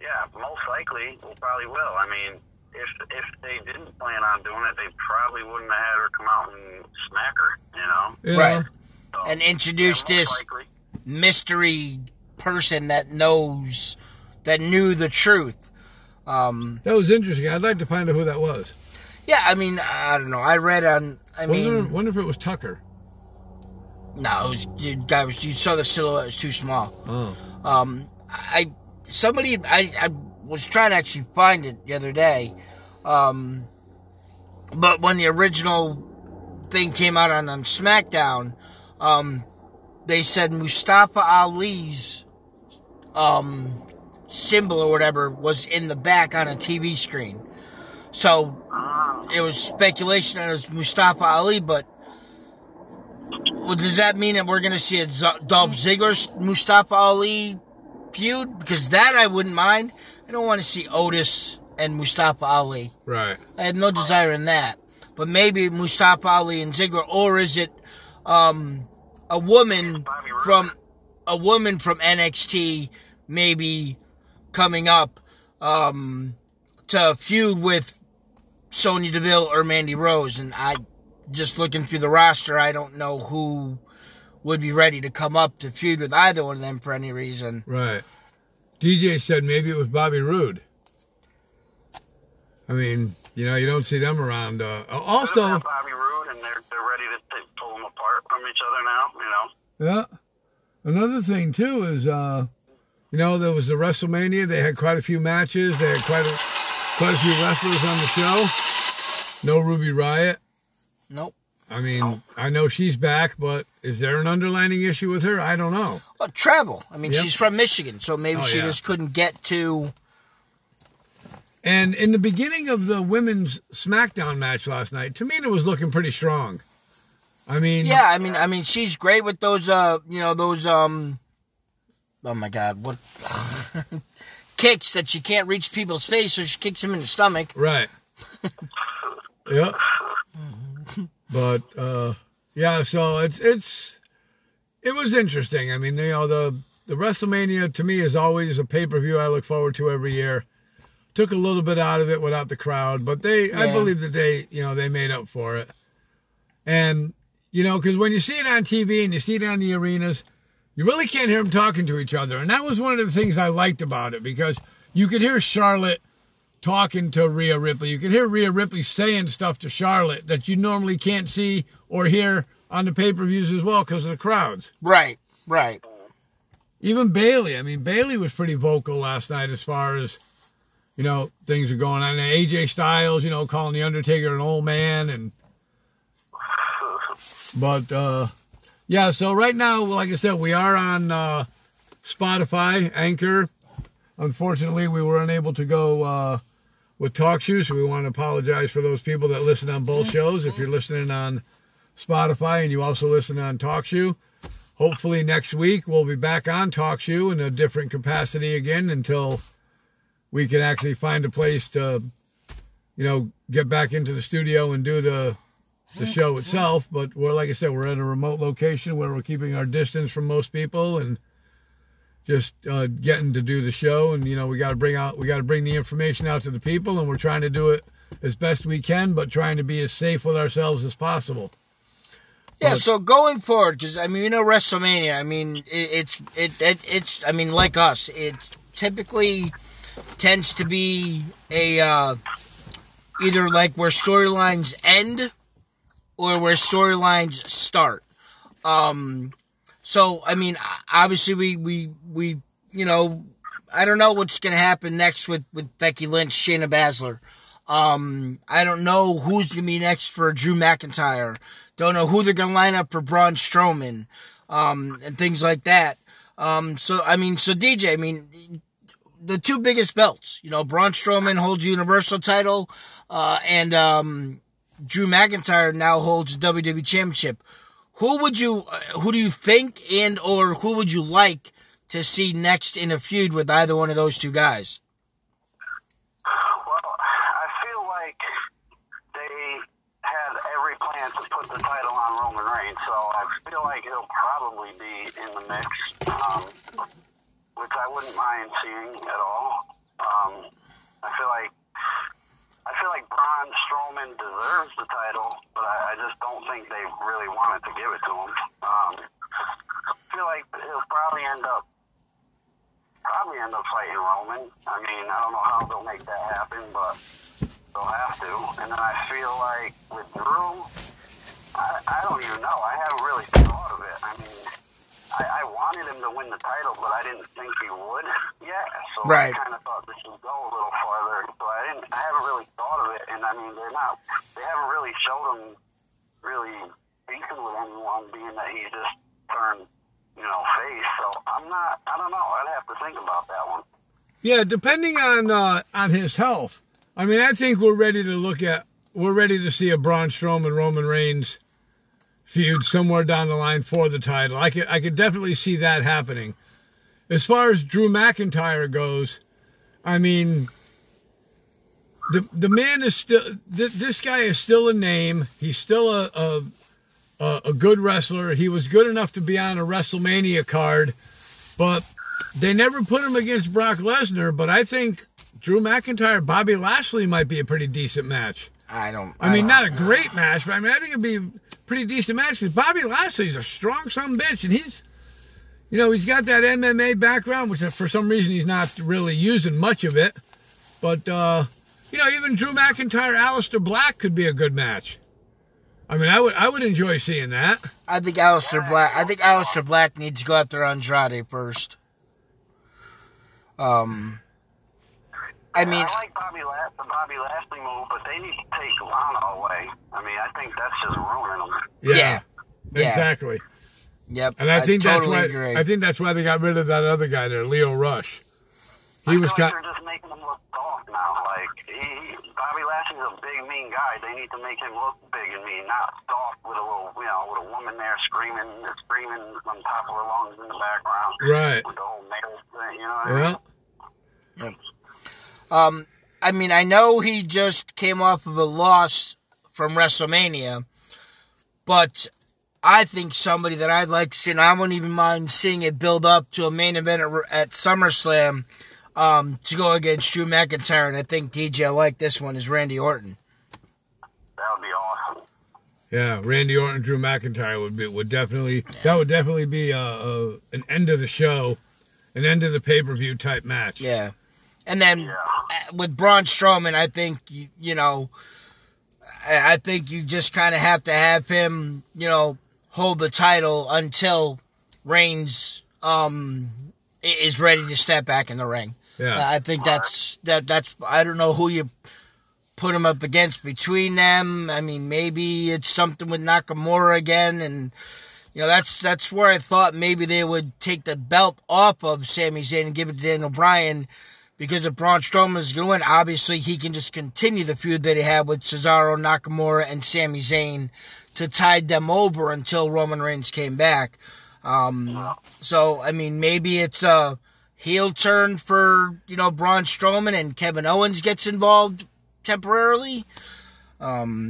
yeah, most likely we probably will. I mean, if if they didn't plan on doing it, they probably wouldn't have had her come out and smack her. You know. Yeah. Right. So, And introduce most this likely. mystery person that knows, that knew the truth. Um, That was interesting. I'd like to find out who that was. yeah, I mean, I don't know. I read on. I Wonder, mean, wonder if it was Tucker. no, it was you guy was you saw the silhouette was too small. Oh. Um, I somebody I, I was trying to actually find it the other day, um, but when the original thing came out on, on SmackDown, um, they said Mustafa Ali's um, symbol or whatever was in the back on a TV screen. So it was speculation that it was Mustafa Ali, but well, does that mean that we're going to see a Z- Dolph Ziggler Mustafa Ali feud? Because that I wouldn't mind. I don't want to see Otis and Mustafa Ali. Right. I have no desire in that. But maybe Mustafa Ali and Ziggler, or is it um, a woman from a woman from NXT maybe coming up um, to feud with Sonya Deville or Mandy Rose? And I just looking through the roster, I don't know who would be ready to come up to feud with either one of them for any reason. Right. DJ said maybe it was Bobby Roode. I mean, you know, you don't see them around. Uh, also, Bobby Roode, and they're they're ready to pull them apart from each other now. You know. yeah. Another thing too is, uh, you know, there was the WrestleMania. They had quite a few matches. They had quite a quite a few wrestlers on the show. No Ruby Riott. Nope. I mean, I know she's back, but is there an underlining issue with her? I don't know. Well, travel. I mean, Yep. she's from Michigan, so maybe Oh, she yeah. just couldn't get to. And in the beginning of the women's SmackDown match last night, Tamina was looking pretty strong. I mean, Yeah, I mean, I mean, she's great with those. Uh, you know, those. Um. Oh my God! What kicks that she can't reach people's face, so she kicks them in the stomach. Right. yeah. But uh yeah, so it's it's it was interesting. I mean, you know, the the WrestleMania to me is always a pay-per-view I look forward to every year. Took a little bit out of it without the crowd, but they I believe that they, you know, they made up for it. And you know, cuz when you see it on TV and you see it on the arenas, you really can't hear them talking to each other. And that was one of the things I liked about it because you could hear Charlotte talking to Rhea Ripley. You can hear Rhea Ripley saying stuff to Charlotte that you normally can't see or hear on the pay per views as well because of the crowds. Right, right. Even Bayley. I mean, Bayley was pretty vocal last night as far as, you know, things are going on. And AJ Styles, you know, calling The Undertaker an old man. And, but, uh, yeah, so right now, like I said, we are on uh, Spotify, Anchor. Unfortunately, we were unable to go uh, with TalkShoe, so we want to apologize for those people that listen on both shows. If you're listening on Spotify and you also listen on TalkShoe, hopefully next week we'll be back on TalkShoe in a different capacity again until we can actually find a place to, you know, get back into the studio and do the the show itself. But we're like I said, we're at a remote location where we're keeping our distance from most people and just uh, getting to do the show. And you know, we got to bring out, we got to bring the information out to the people, and we're trying to do it as best we can, but trying to be as safe with ourselves as possible. Yeah. But- So going forward, because I mean, you know, WrestleMania. I mean, it, it's it, it it's. I mean, like us, it typically tends to be a uh, either like where storylines end or where storylines start. Um, so I mean, obviously we we we you know, I don't know what's gonna happen next with with Becky Lynch, Shayna Baszler. Um, I don't know who's gonna be next for Drew McIntyre. Don't know who they're gonna line up for Braun Strowman, um, and things like that. Um, so I mean, so DJ, I mean, the two biggest belts. You know, Braun Strowman holds Universal title, uh, and um, Drew McIntyre now holds WWE Championship. Who would you, uh, who do you think, and or who would you like to see next in a feud with either one of those two guys? Well, I feel like they had every plan to put the title on Roman Reigns, so I feel like he'll probably be in the mix, um, which I wouldn't mind seeing at all. Um, I feel like I feel like Braun Strowman deserves the title, but I, I just don't think they really wanted to give it to him. Um, I feel like he'll probably end up probably end up fighting Roman. I mean, I don't know how they'll make that happen, but they'll have to. And then I feel like with Drew, I, I don't even know. I haven't really thought of it. I mean, I, I wanted him to win the title, but I didn't think he would yet. So Right. I kind of thought this would go a little farther. So I didn't. I haven't really thought of it, and I mean, they're not. They haven't really showed him really beefing with anyone, being that he just turned, you know, face. So I'm not. I don't know. I'd have to think about that one. Yeah, depending on uh, on his health. I mean, I think we're ready to look at. We're ready to see a Braun Strowman Roman Reigns feud somewhere down the line for the title. I could I could definitely see that happening. As far as Drew McIntyre goes, I mean, the the man is still th- this guy is still a name. He's still a, a a a good wrestler. He was good enough to be on a WrestleMania card, but they never put him against Brock Lesnar. But I think Drew McIntyre, Bobby Lashley might be a pretty decent match. I don't. I mean, don't- not a great match, but I mean, I think it'd be a pretty decent match because Bobby Lashley's a strong son of a bitch, and he's, you know, he's got that MMA background, which for some reason he's not really using much of it. But uh, you know, even Drew McIntyre, Aleister Black could be a good match. I mean, I would I would enjoy seeing that. I think Aleister Black. I think Aleister Black needs to go after Andrade first. Um, I mean, I like Bobby La- the Bobby Lashley move, but they need to take Lana away. I mean, I think that's just ruining them. Yeah. Yeah. exactly. yep. And I think totally that's why agree. I think that's why they got rid of that other guy there, Lio Rush. He I was feel kind. like they're just making him look soft now. Like he, Bobby Lashley's a big, mean guy. They need to make him look big and mean, not soft with a little, you know, with a woman there screaming, screaming on top of her lungs in the background. Right. With the whole male thing, you know what I mean? Yeah. Um, I mean, I know he just came off of a loss from WrestleMania, but I think somebody that I'd like to see, and I wouldn't even mind seeing it build up to a main event at, at SummerSlam um, to go against Drew McIntyre. And I think DJ, I like this one, is Randy Orton. That would be awesome. Yeah, Randy Orton, Drew McIntyre would be would definitely that would definitely be a, a an end of the show, an end of the pay per view type match. Yeah. And then uh, with Braun Strowman, I think, you, you know, I, I think you just kind of have to have him, you know, hold the title until Reigns um, is ready to step back in the ring. Yeah. I think that's that. That's I don't know who you put him up against between them. I mean, maybe it's something with Nakamura again, and you know that's that's where I thought maybe they would take the belt off of Sami Zayn and give it to Daniel Bryan. Because if Braun Strowman is going to win, obviously he can just continue the feud that he had with Cesaro, Nakamura, and Sami Zayn to tide them over until Roman Reigns came back. Um, so, I mean, maybe it's a heel turn for, you know, Braun Strowman and Kevin Owens gets involved temporarily.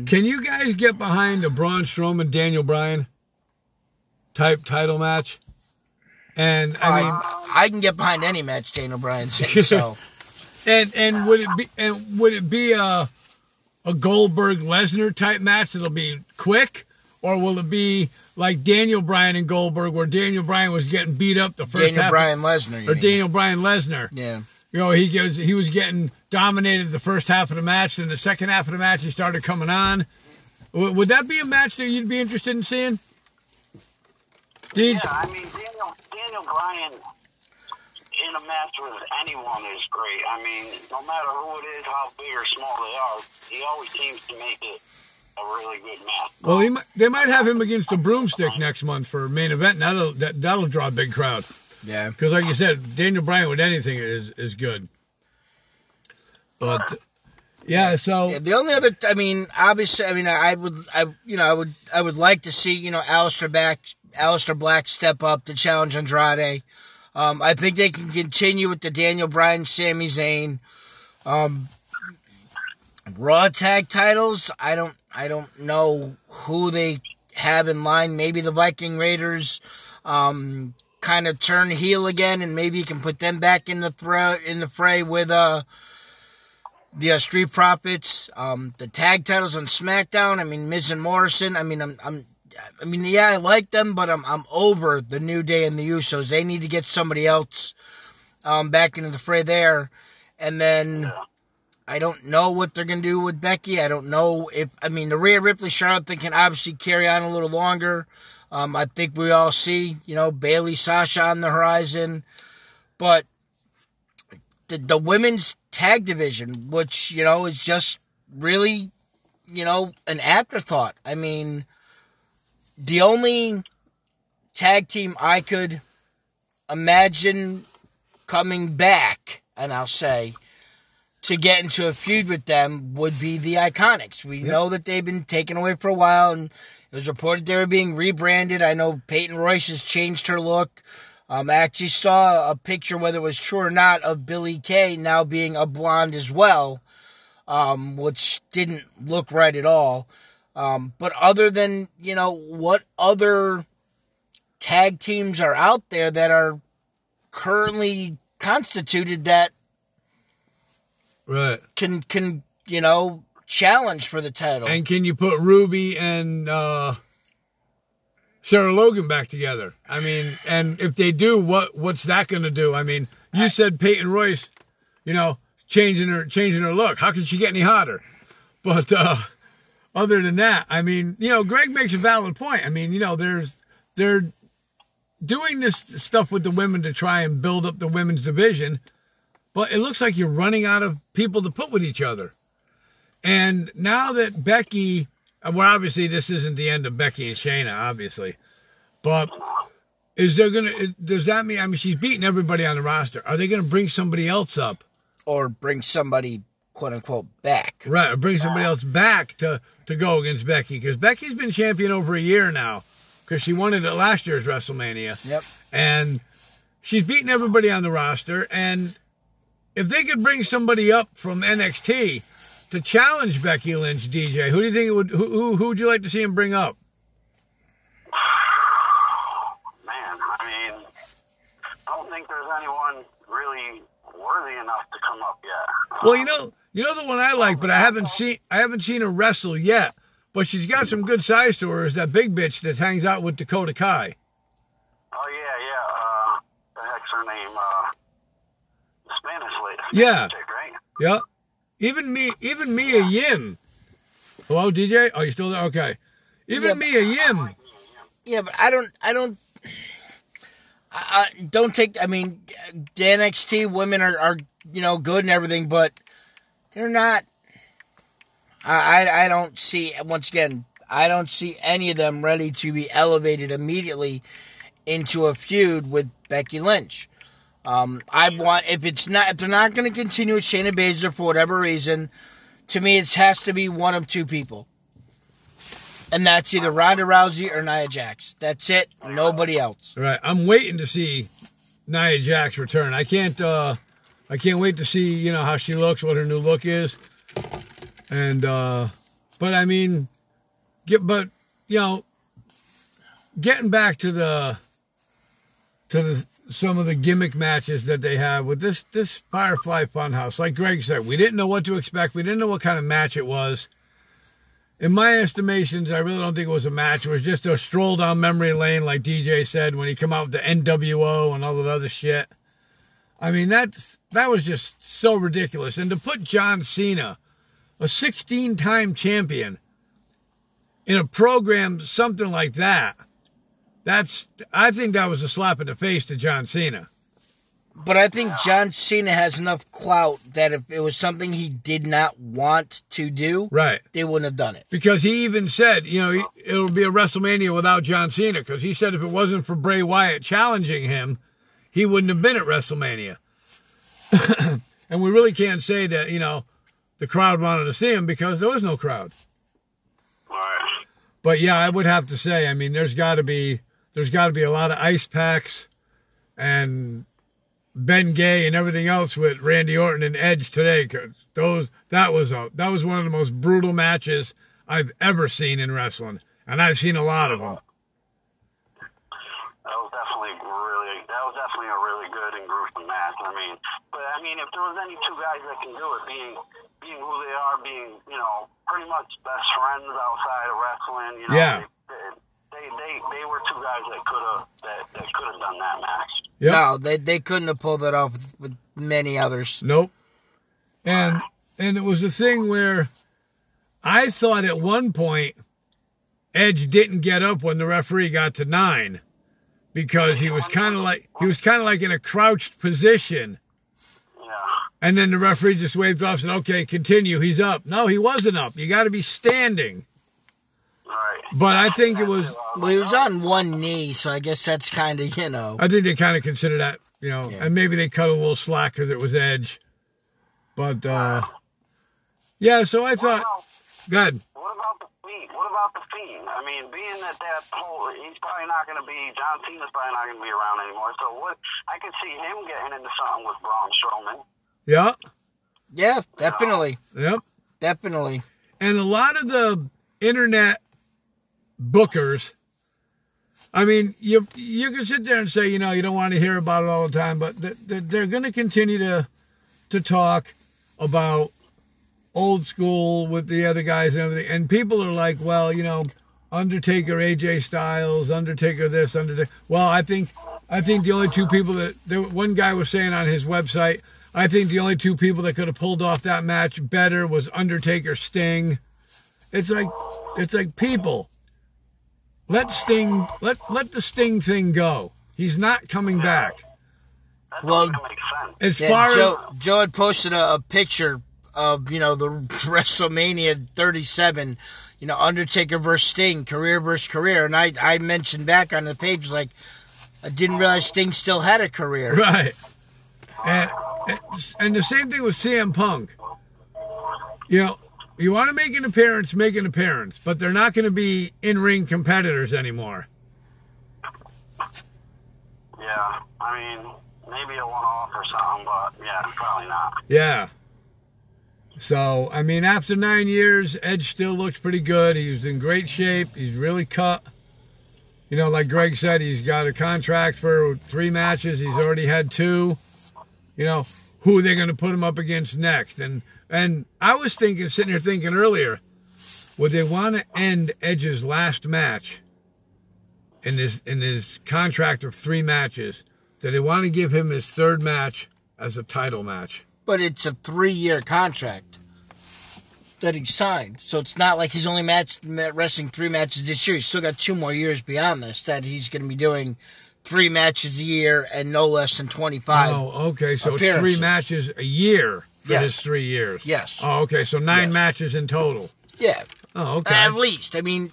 Can you guys get behind a Braun Strowman Daniel Bryan type title match? And I mean, I, I can get behind any match Daniel Bryan's in, so. and and would it be and would it be a a Goldberg Lesnar type match that'll be quick, or will it be like Daniel Bryan and Goldberg, where Daniel Bryan was getting beat up the first Daniel half, Bryan Lesnar. or mean. Daniel Bryan Lesnar? Yeah. You know, he goes, he was getting dominated the first half of the match, and the second half of the match he started coming on. W- would that be a match that you'd be interested in seeing? Deej? Yeah, I mean Daniel Daniel Bryan in a match with anyone is great. I mean, no matter who it is, how big or small they are, he always seems to make it a really good match. Well, he, might- they might have him against a broomstick next month for main event. And that'll that, that'll draw a big crowd Yeah. because, like you said, Daniel Bryan with anything is is good. But yeah, so Yeah, the only other, I mean, obviously, I mean, I would, I, you know, I would, I would like to see, you know, Aleister Black, Aleister Black step up to challenge Andrade. Um, I think they can continue with the Daniel Bryan, Sami Zayn, um, Raw tag titles. I don't, I don't know who they have in line. Maybe the Viking Raiders, um, kind of turn heel again, and maybe you can put them back in the throw in the fray with uh the uh, Street Profits, um, the tag titles on SmackDown. I mean, Miz and Morrison. I mean, I'm, I'm, I mean, yeah, I like them, but I'm, I'm over the New Day and the Usos. They need to get somebody else, um, back into the fray there, and then. I don't know what they're gonna do with Becky. I don't know if I mean the Rhea Ripley Charlotte thing can obviously carry on a little longer. Um, I think we all see, you know, Bayley, Sasha on the horizon, but the, the women's tag division, which you know is just really, you know, an afterthought. I mean, the only tag team I could imagine coming back, and I'll say, to get into a feud with them would be the Iconics. We know that they've been taken away for a while, and it was reported they were being rebranded. I know Peyton Royce has changed her look. Um, I actually saw a picture, whether it was true or not, of Billy Kay now being a blonde as well, um, which didn't look right at all. Um, but other than, you know, what other tag teams are out there that are currently constituted that Right. can, can, you know, challenge for the title? And can you put Ruby and uh, Sarah Logan back together? I mean, and if they do, what what's that going to do? I mean, you said Peyton Royce, you know, changing her changing her look. How can she get any hotter? But uh, other than that, I mean, you know, Greg makes a valid point. I mean, you know, there's they're doing this stuff with the women to try and build up the women's division, but it looks like you're running out of people to put with each other. And now that Becky, well, obviously this isn't the end of Becky and Shayna, obviously, but is there gonna? Does that mean? I mean, she's beating everybody on the roster. Are they gonna bring somebody else up? or bring somebody, quote unquote, back? Right, or bring somebody else back to to go against Becky because Becky's been champion over a year now because she won it at last year's WrestleMania. Yep. and she's beaten everybody on the roster. And if they could bring somebody up from NXT to challenge Becky Lynch, DJ, who do you think it would? Who who, who would you like to see him bring up? Man, I mean, I don't think there's anyone really worthy enough to come up yet. Well, you know, you know the one I like, but I haven't seen I haven't seen her wrestle yet. But she's got some good size to her. Is that big bitch that hangs out with Dakota Kai? Oh yeah, yeah. Uh, the heck's her name? Uh, the Spanish lady. Yeah. Chick, right? Yep. Even me, even Mia Yim. Hello, DJ. Oh, you still there? Okay. Even Yeah. Mia Yim. Yeah, but I don't, I don't, I, I don't take. I mean, the NXT women are, are, you know, good and everything, but they're not. I, I, I don't see. Once again, I don't see any of them ready to be elevated immediately into a feud with Becky Lynch. Um, I want if it's not if they're not going to continue with Shayna Baszler for whatever reason, to me it has to be one of two people. And that's either Ronda Rousey or Nia Jax. That's it. Nobody else. Right. I'm waiting to see Nia Jax return. I can't. uh I can't wait to see you know how she looks, what her new look is, and uh but I mean, get but you know, getting back to the to the some of the gimmick matches that they have with this this Firefly Funhouse. Like Greg said, we didn't know what to expect. We didn't know what kind of match it was. In my estimations, I really don't think it was a match. It was just a stroll down memory lane, like DJ said, when he come out with the NWO and all that other shit. I mean, that's that was just so ridiculous. And to put John Cena, a 16-time champion, in a program something like that, that's I think that was a slap in the face to John Cena. But I think John Cena has enough clout that if it was something he did not want to do, Right. they wouldn't have done it. Because he even said, you know, it'll be a WrestleMania without John Cena. Because he said if it wasn't for Bray Wyatt challenging him, he wouldn't have been at WrestleMania. and we really can't say that, you know, the crowd wanted to see him because there was no crowd. Right. But yeah, I would have to say, I mean, there's got to be there's got to be a lot of ice packs and Bengay and everything else with Randy Orton and Edge today because those that was a that was one of the most brutal matches I've ever seen in wrestling, and I've seen a lot of them. That was definitely really. That was definitely a really good and gruesome match. I mean, but I mean, if there was any two guys that can do it, being being who they are, being you know pretty much best friends outside of wrestling, you know, Yeah. they, they they they were two guys that could have that, that could have done that match. Yep. No, they they couldn't have pulled that off with, with many others. Nope. And and it was a thing where I thought at one point Edge didn't get up when the referee got to nine because he was kind of like he was kind of like in a crouched position. Yeah. And then the referee just waved off and said, "Okay, continue. He's up." No, he wasn't up. You got to be standing. Right. But I think it was. Well, he was on one knee, so I guess that's kind of you know. I think they kind of consider that, you know, Yeah. and maybe they cut a little slack because it was Edge. But uh yeah, so I thought, good. What about the Fiend? What about the Fiend? I mean, being that that whole, he's probably not going to be, John Cena's probably not going to be around anymore. So what, I could see him getting into something with Braun Strowman. Yeah, Yeah, definitely, yep. definitely. And a lot of the internet bookers, I mean, you you can sit there and say, you know, you don't want to hear about it all the time, but th- th- they're going to continue to to talk about old school with the other guys and everything. And people are like, well, you know, Undertaker, AJ Styles, Undertaker this, Undertaker. Well, I think I think the only two people that there, one guy was saying on his website, I think the only two people that could have pulled off that match better was Undertaker, Sting. It's like it's like people. Let Sting let let the Sting thing go. He's not coming back. Well- doesn't make sense. As Yeah, far Joe Joe had posted a, a picture of you know the WrestleMania 37, you know Undertaker versus Sting, career versus career, and I I mentioned back on the page like I didn't realize Sting still had a career. Right. And, and the same thing with CM Punk. You know, you want to make an appearance, make an appearance, but they're not going to be in ring competitors anymore. Yeah. I mean, maybe a one-off or something, but yeah, probably not. Yeah. So, I mean, after nine years, Edge still looks pretty good. He's in great shape. He's really cut. You know, like Greg said, he's got a contract for three matches. He's already had two. You know, who are they going to put him up against next? And and I was thinking, sitting here thinking earlier, would they want to end Edge's last match in his in his contract of three matches? Do they want to give him his third match as a title match? But it's a three year contract that he signed, so it's not like he's only matched wrestling three matches this year. He's still got two more years beyond this that he's going to be doing three matches a year and no less than twenty five. Oh, okay. So it's three matches a year for Yes. his three years. Yes. Oh, okay. So nine Yes. matches in total. Yeah, Oh, okay. At least, I mean,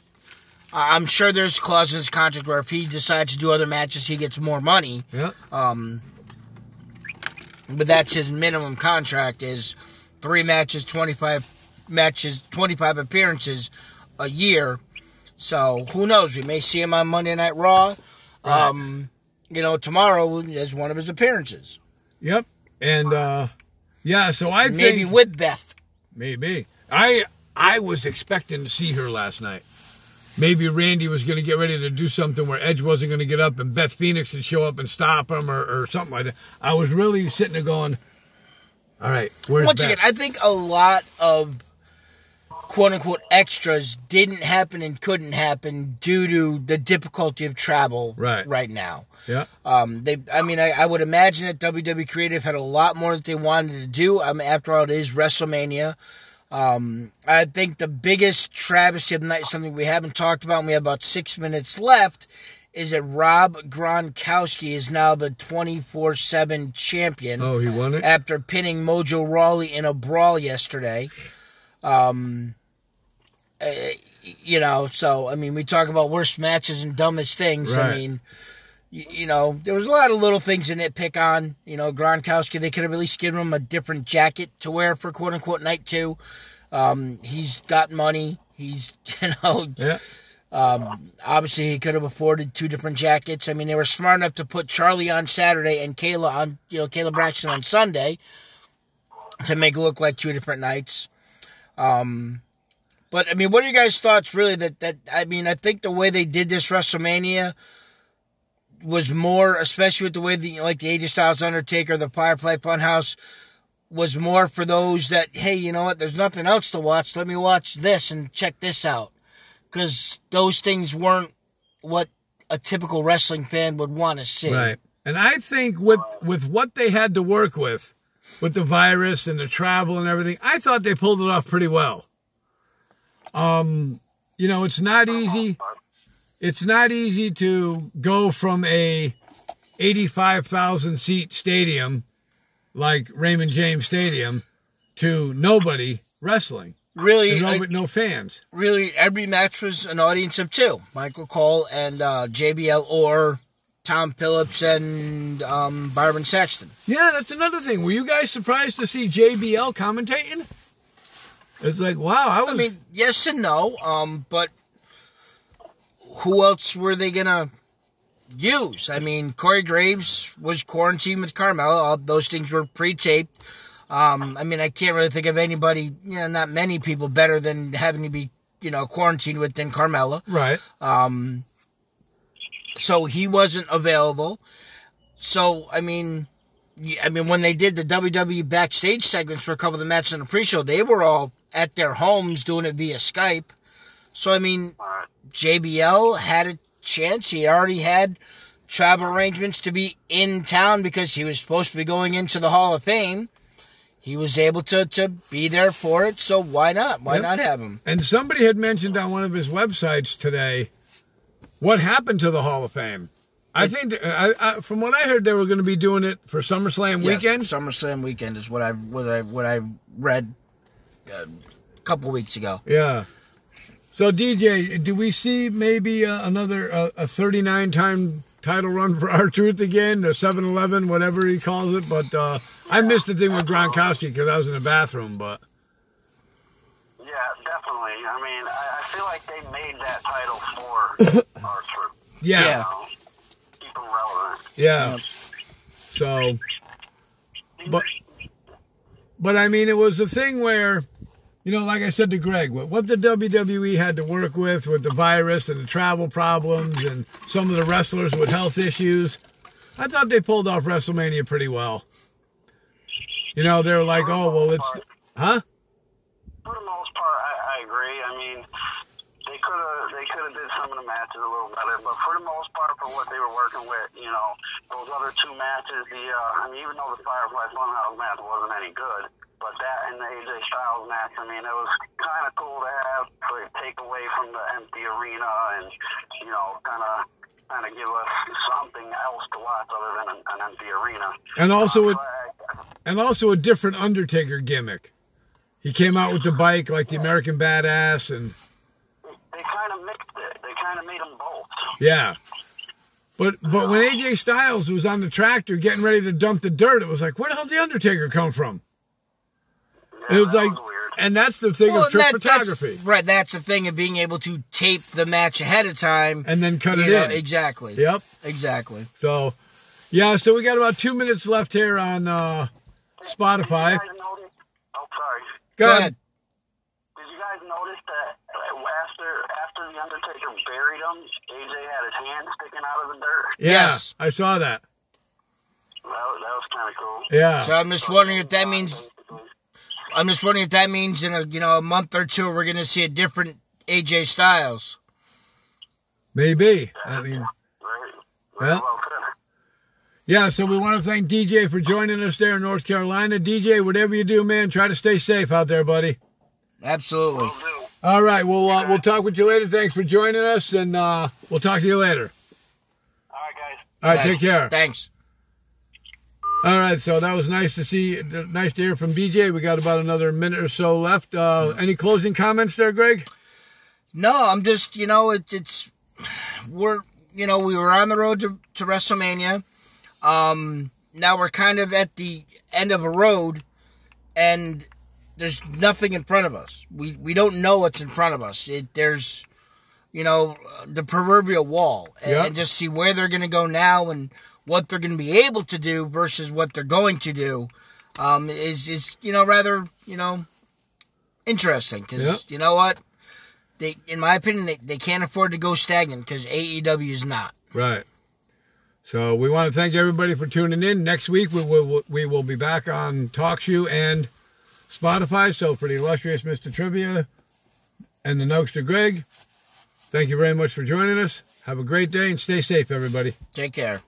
I'm sure there's clauses in his contract where if he decides to do other matches, he gets more money. yeah. Um, but that's his minimum contract is three matches, 25 matches, 25 appearances a year. So who knows? We may see him on Monday Night Raw. Um, you know, tomorrow as one of his appearances, Yep. And uh yeah, so I maybe think with Beth. maybe I I was expecting to see her last night. Maybe Randy was going to get ready to do something where Edge wasn't going to get up and Beth Phoenix would show up and stop him or, or something like that. I was really sitting there going, "All right, where's Once Beth?" again, I think a lot of quote unquote extras didn't happen and couldn't happen due to the difficulty of travel Right. right now. yeah. Um, they, I mean, I, I would imagine that WWE Creative had a lot more that they wanted to do. Um, after all, it is WrestleMania. Um, I think the biggest travesty of the night, something we haven't talked about, and we have about six minutes left, is that Rob Gronkowski is now the 24 7 champion Oh, he won it. after pinning Mojo Rawley in a brawl yesterday. Um, uh, you know, so I mean, we talk about worst matches and dumbest things. I mean, you, you know, there was a lot of little things to nitpick on. You know, Gronkowski, they could have at least given him a different jacket to wear for quote unquote night two. Um, he's got money. He's, you know, Yeah. obviously he could have afforded two different jackets. I mean, they were smart enough to put Charly on Saturday and Kayla on, you know, Kayla Braxton on Sunday to make it look like two different nights. Um, but I mean, what are you guys' thoughts? Really, that that I mean, I think the way they did this WrestleMania was more, especially with the way the like the AJ Styles Undertaker, the Firefly Funhouse was more for those that hey, you know what? There's nothing else to watch. Let me watch this and check this out because those things weren't what a typical wrestling fan would want to see. Right. And I think with with what they had to work with, with the virus and the travel and everything, I thought they pulled it off pretty well. Um, you know, it's not easy. It's not easy to go from a 85,000 seat stadium like Raymond James Stadium to nobody wrestling. Really, no, I- no fans. really, every match was an audience of two: Michael Cole and uh, JBL or Tom Phillips and um, Byron Saxton. Yeah, that's another thing. Were you guys surprised to see JBL commentating? It's like, wow, I was. I mean, yes and no. Um, but who else were they gonna use? I mean, Corey Graves was quarantined with Carmella. All those things were pre-taped. Um, I mean, I can't really think of anybody, you know, not many people better than having to be, you know, quarantined with than Carmella. right. Um, so he wasn't available. So I mean, I mean, when they did the WWE backstage segments for a couple of the matches in the pre-show, they were all at their homes doing it via Skype. So I mean. JBL had a chance. He already had travel arrangements to be in town because he was supposed to be going into the Hall of Fame. He was able to to be there for it. So why not? Why Yep. not have him? And somebody had mentioned on one of his websites today what happened to the Hall of Fame. I think, I, I, from what I heard, they were going to be doing it for SummerSlam Yes, weekend. SummerSlam weekend is what I what I what I read uh, a couple weeks ago. Yeah. So DJ, do we see maybe uh, another uh, a 39 time title run for R-Truth again, or 7-Eleven, whatever he calls it? But uh, I missed the thing with Gronkowski because I was in the bathroom. But Yeah, definitely. I mean, I, I feel like they made that title for R-Truth. yeah, Yeah. yeah. You know, keep them relevant. Yep. So, but but I mean, it was a thing where. You know, like I said to Greg, what, what the WWE had to work with, with the virus and the travel problems and some of the wrestlers with health issues, I thought they pulled off WrestleMania pretty well. You know, they're like, oh, well, it's, huh? For the most part, I, I agree. I mean, they could have they could have did some of the matches a little better, but for the most part, for what they were working with, you know, those other two matches, the uh, I mean, even though the Firefly Funhouse match wasn't any good, but that and the AJ Styles match, I mean, it was kind of cool to have to take away from the empty arena and you know, kind of kind of give us something else to watch other than an, an empty arena. And also, So I- and also a different Undertaker gimmick. He came out with the bike like the American Badass, and they kind of mixed it. They kind of made them both. yeah. But but when AJ Styles was on the tractor getting ready to dump the dirt, it was like, where the hell did the Undertaker come from? Yeah, It was that like, was weird. and that's the thing Well, of trick that- that's- photography, right? That's the thing of being able to tape the match ahead of time. and then cut it know, in. exactly. Yep. Exactly. So, yeah. So we got about two minutes left here on uh, Spotify. Did you guys notice? Oh, sorry. Go Go ahead. ahead. Did you guys notice that after after the Undertaker buried him, AJ had his hand sticking out of the dirt? Yeah, Yes. I saw that. That was, that was kind of cool. Yeah. So I'm just wondering if that means. I'm just wondering if that means in a you know a month or two we're going to see a different AJ Styles. Maybe. I mean, Yeah. Well, yeah. So we want to thank DJ for joining us there in North Carolina. DJ, whatever you do, man, try to stay safe out there, buddy. Absolutely. All right. We'll uh, we'll talk with you later. Thanks for joining us, and uh, we'll talk to you later. All right, guys. All right. Take care. Thanks. All right. So that was nice to see. Nice to hear from DJ. We got about another minute or so left. Uh, any closing comments there, Greg? No, I'm just you know it, it's we're you know we were on the road to, to WrestleMania. Um, now we're kind of at the end of a road, and there's nothing in front of us. We we don't know what's in front of us. It, there's you know the proverbial wall, and, Yep. and just see where they're going to go now and what they're going to be able to do versus what they're going to do. Um, is is you know rather you know interesting because Yep. you know what they, in my opinion, they, they can't afford to go stagnant because AEW is not. Right. So we want to thank everybody for tuning in. Next week we will we will be back on TalkShoe and Spotify. So for the illustrious Mr. Trivia and the Nokester Greg, thank you very much for joining us. Have a great day and stay safe, everybody. Take care.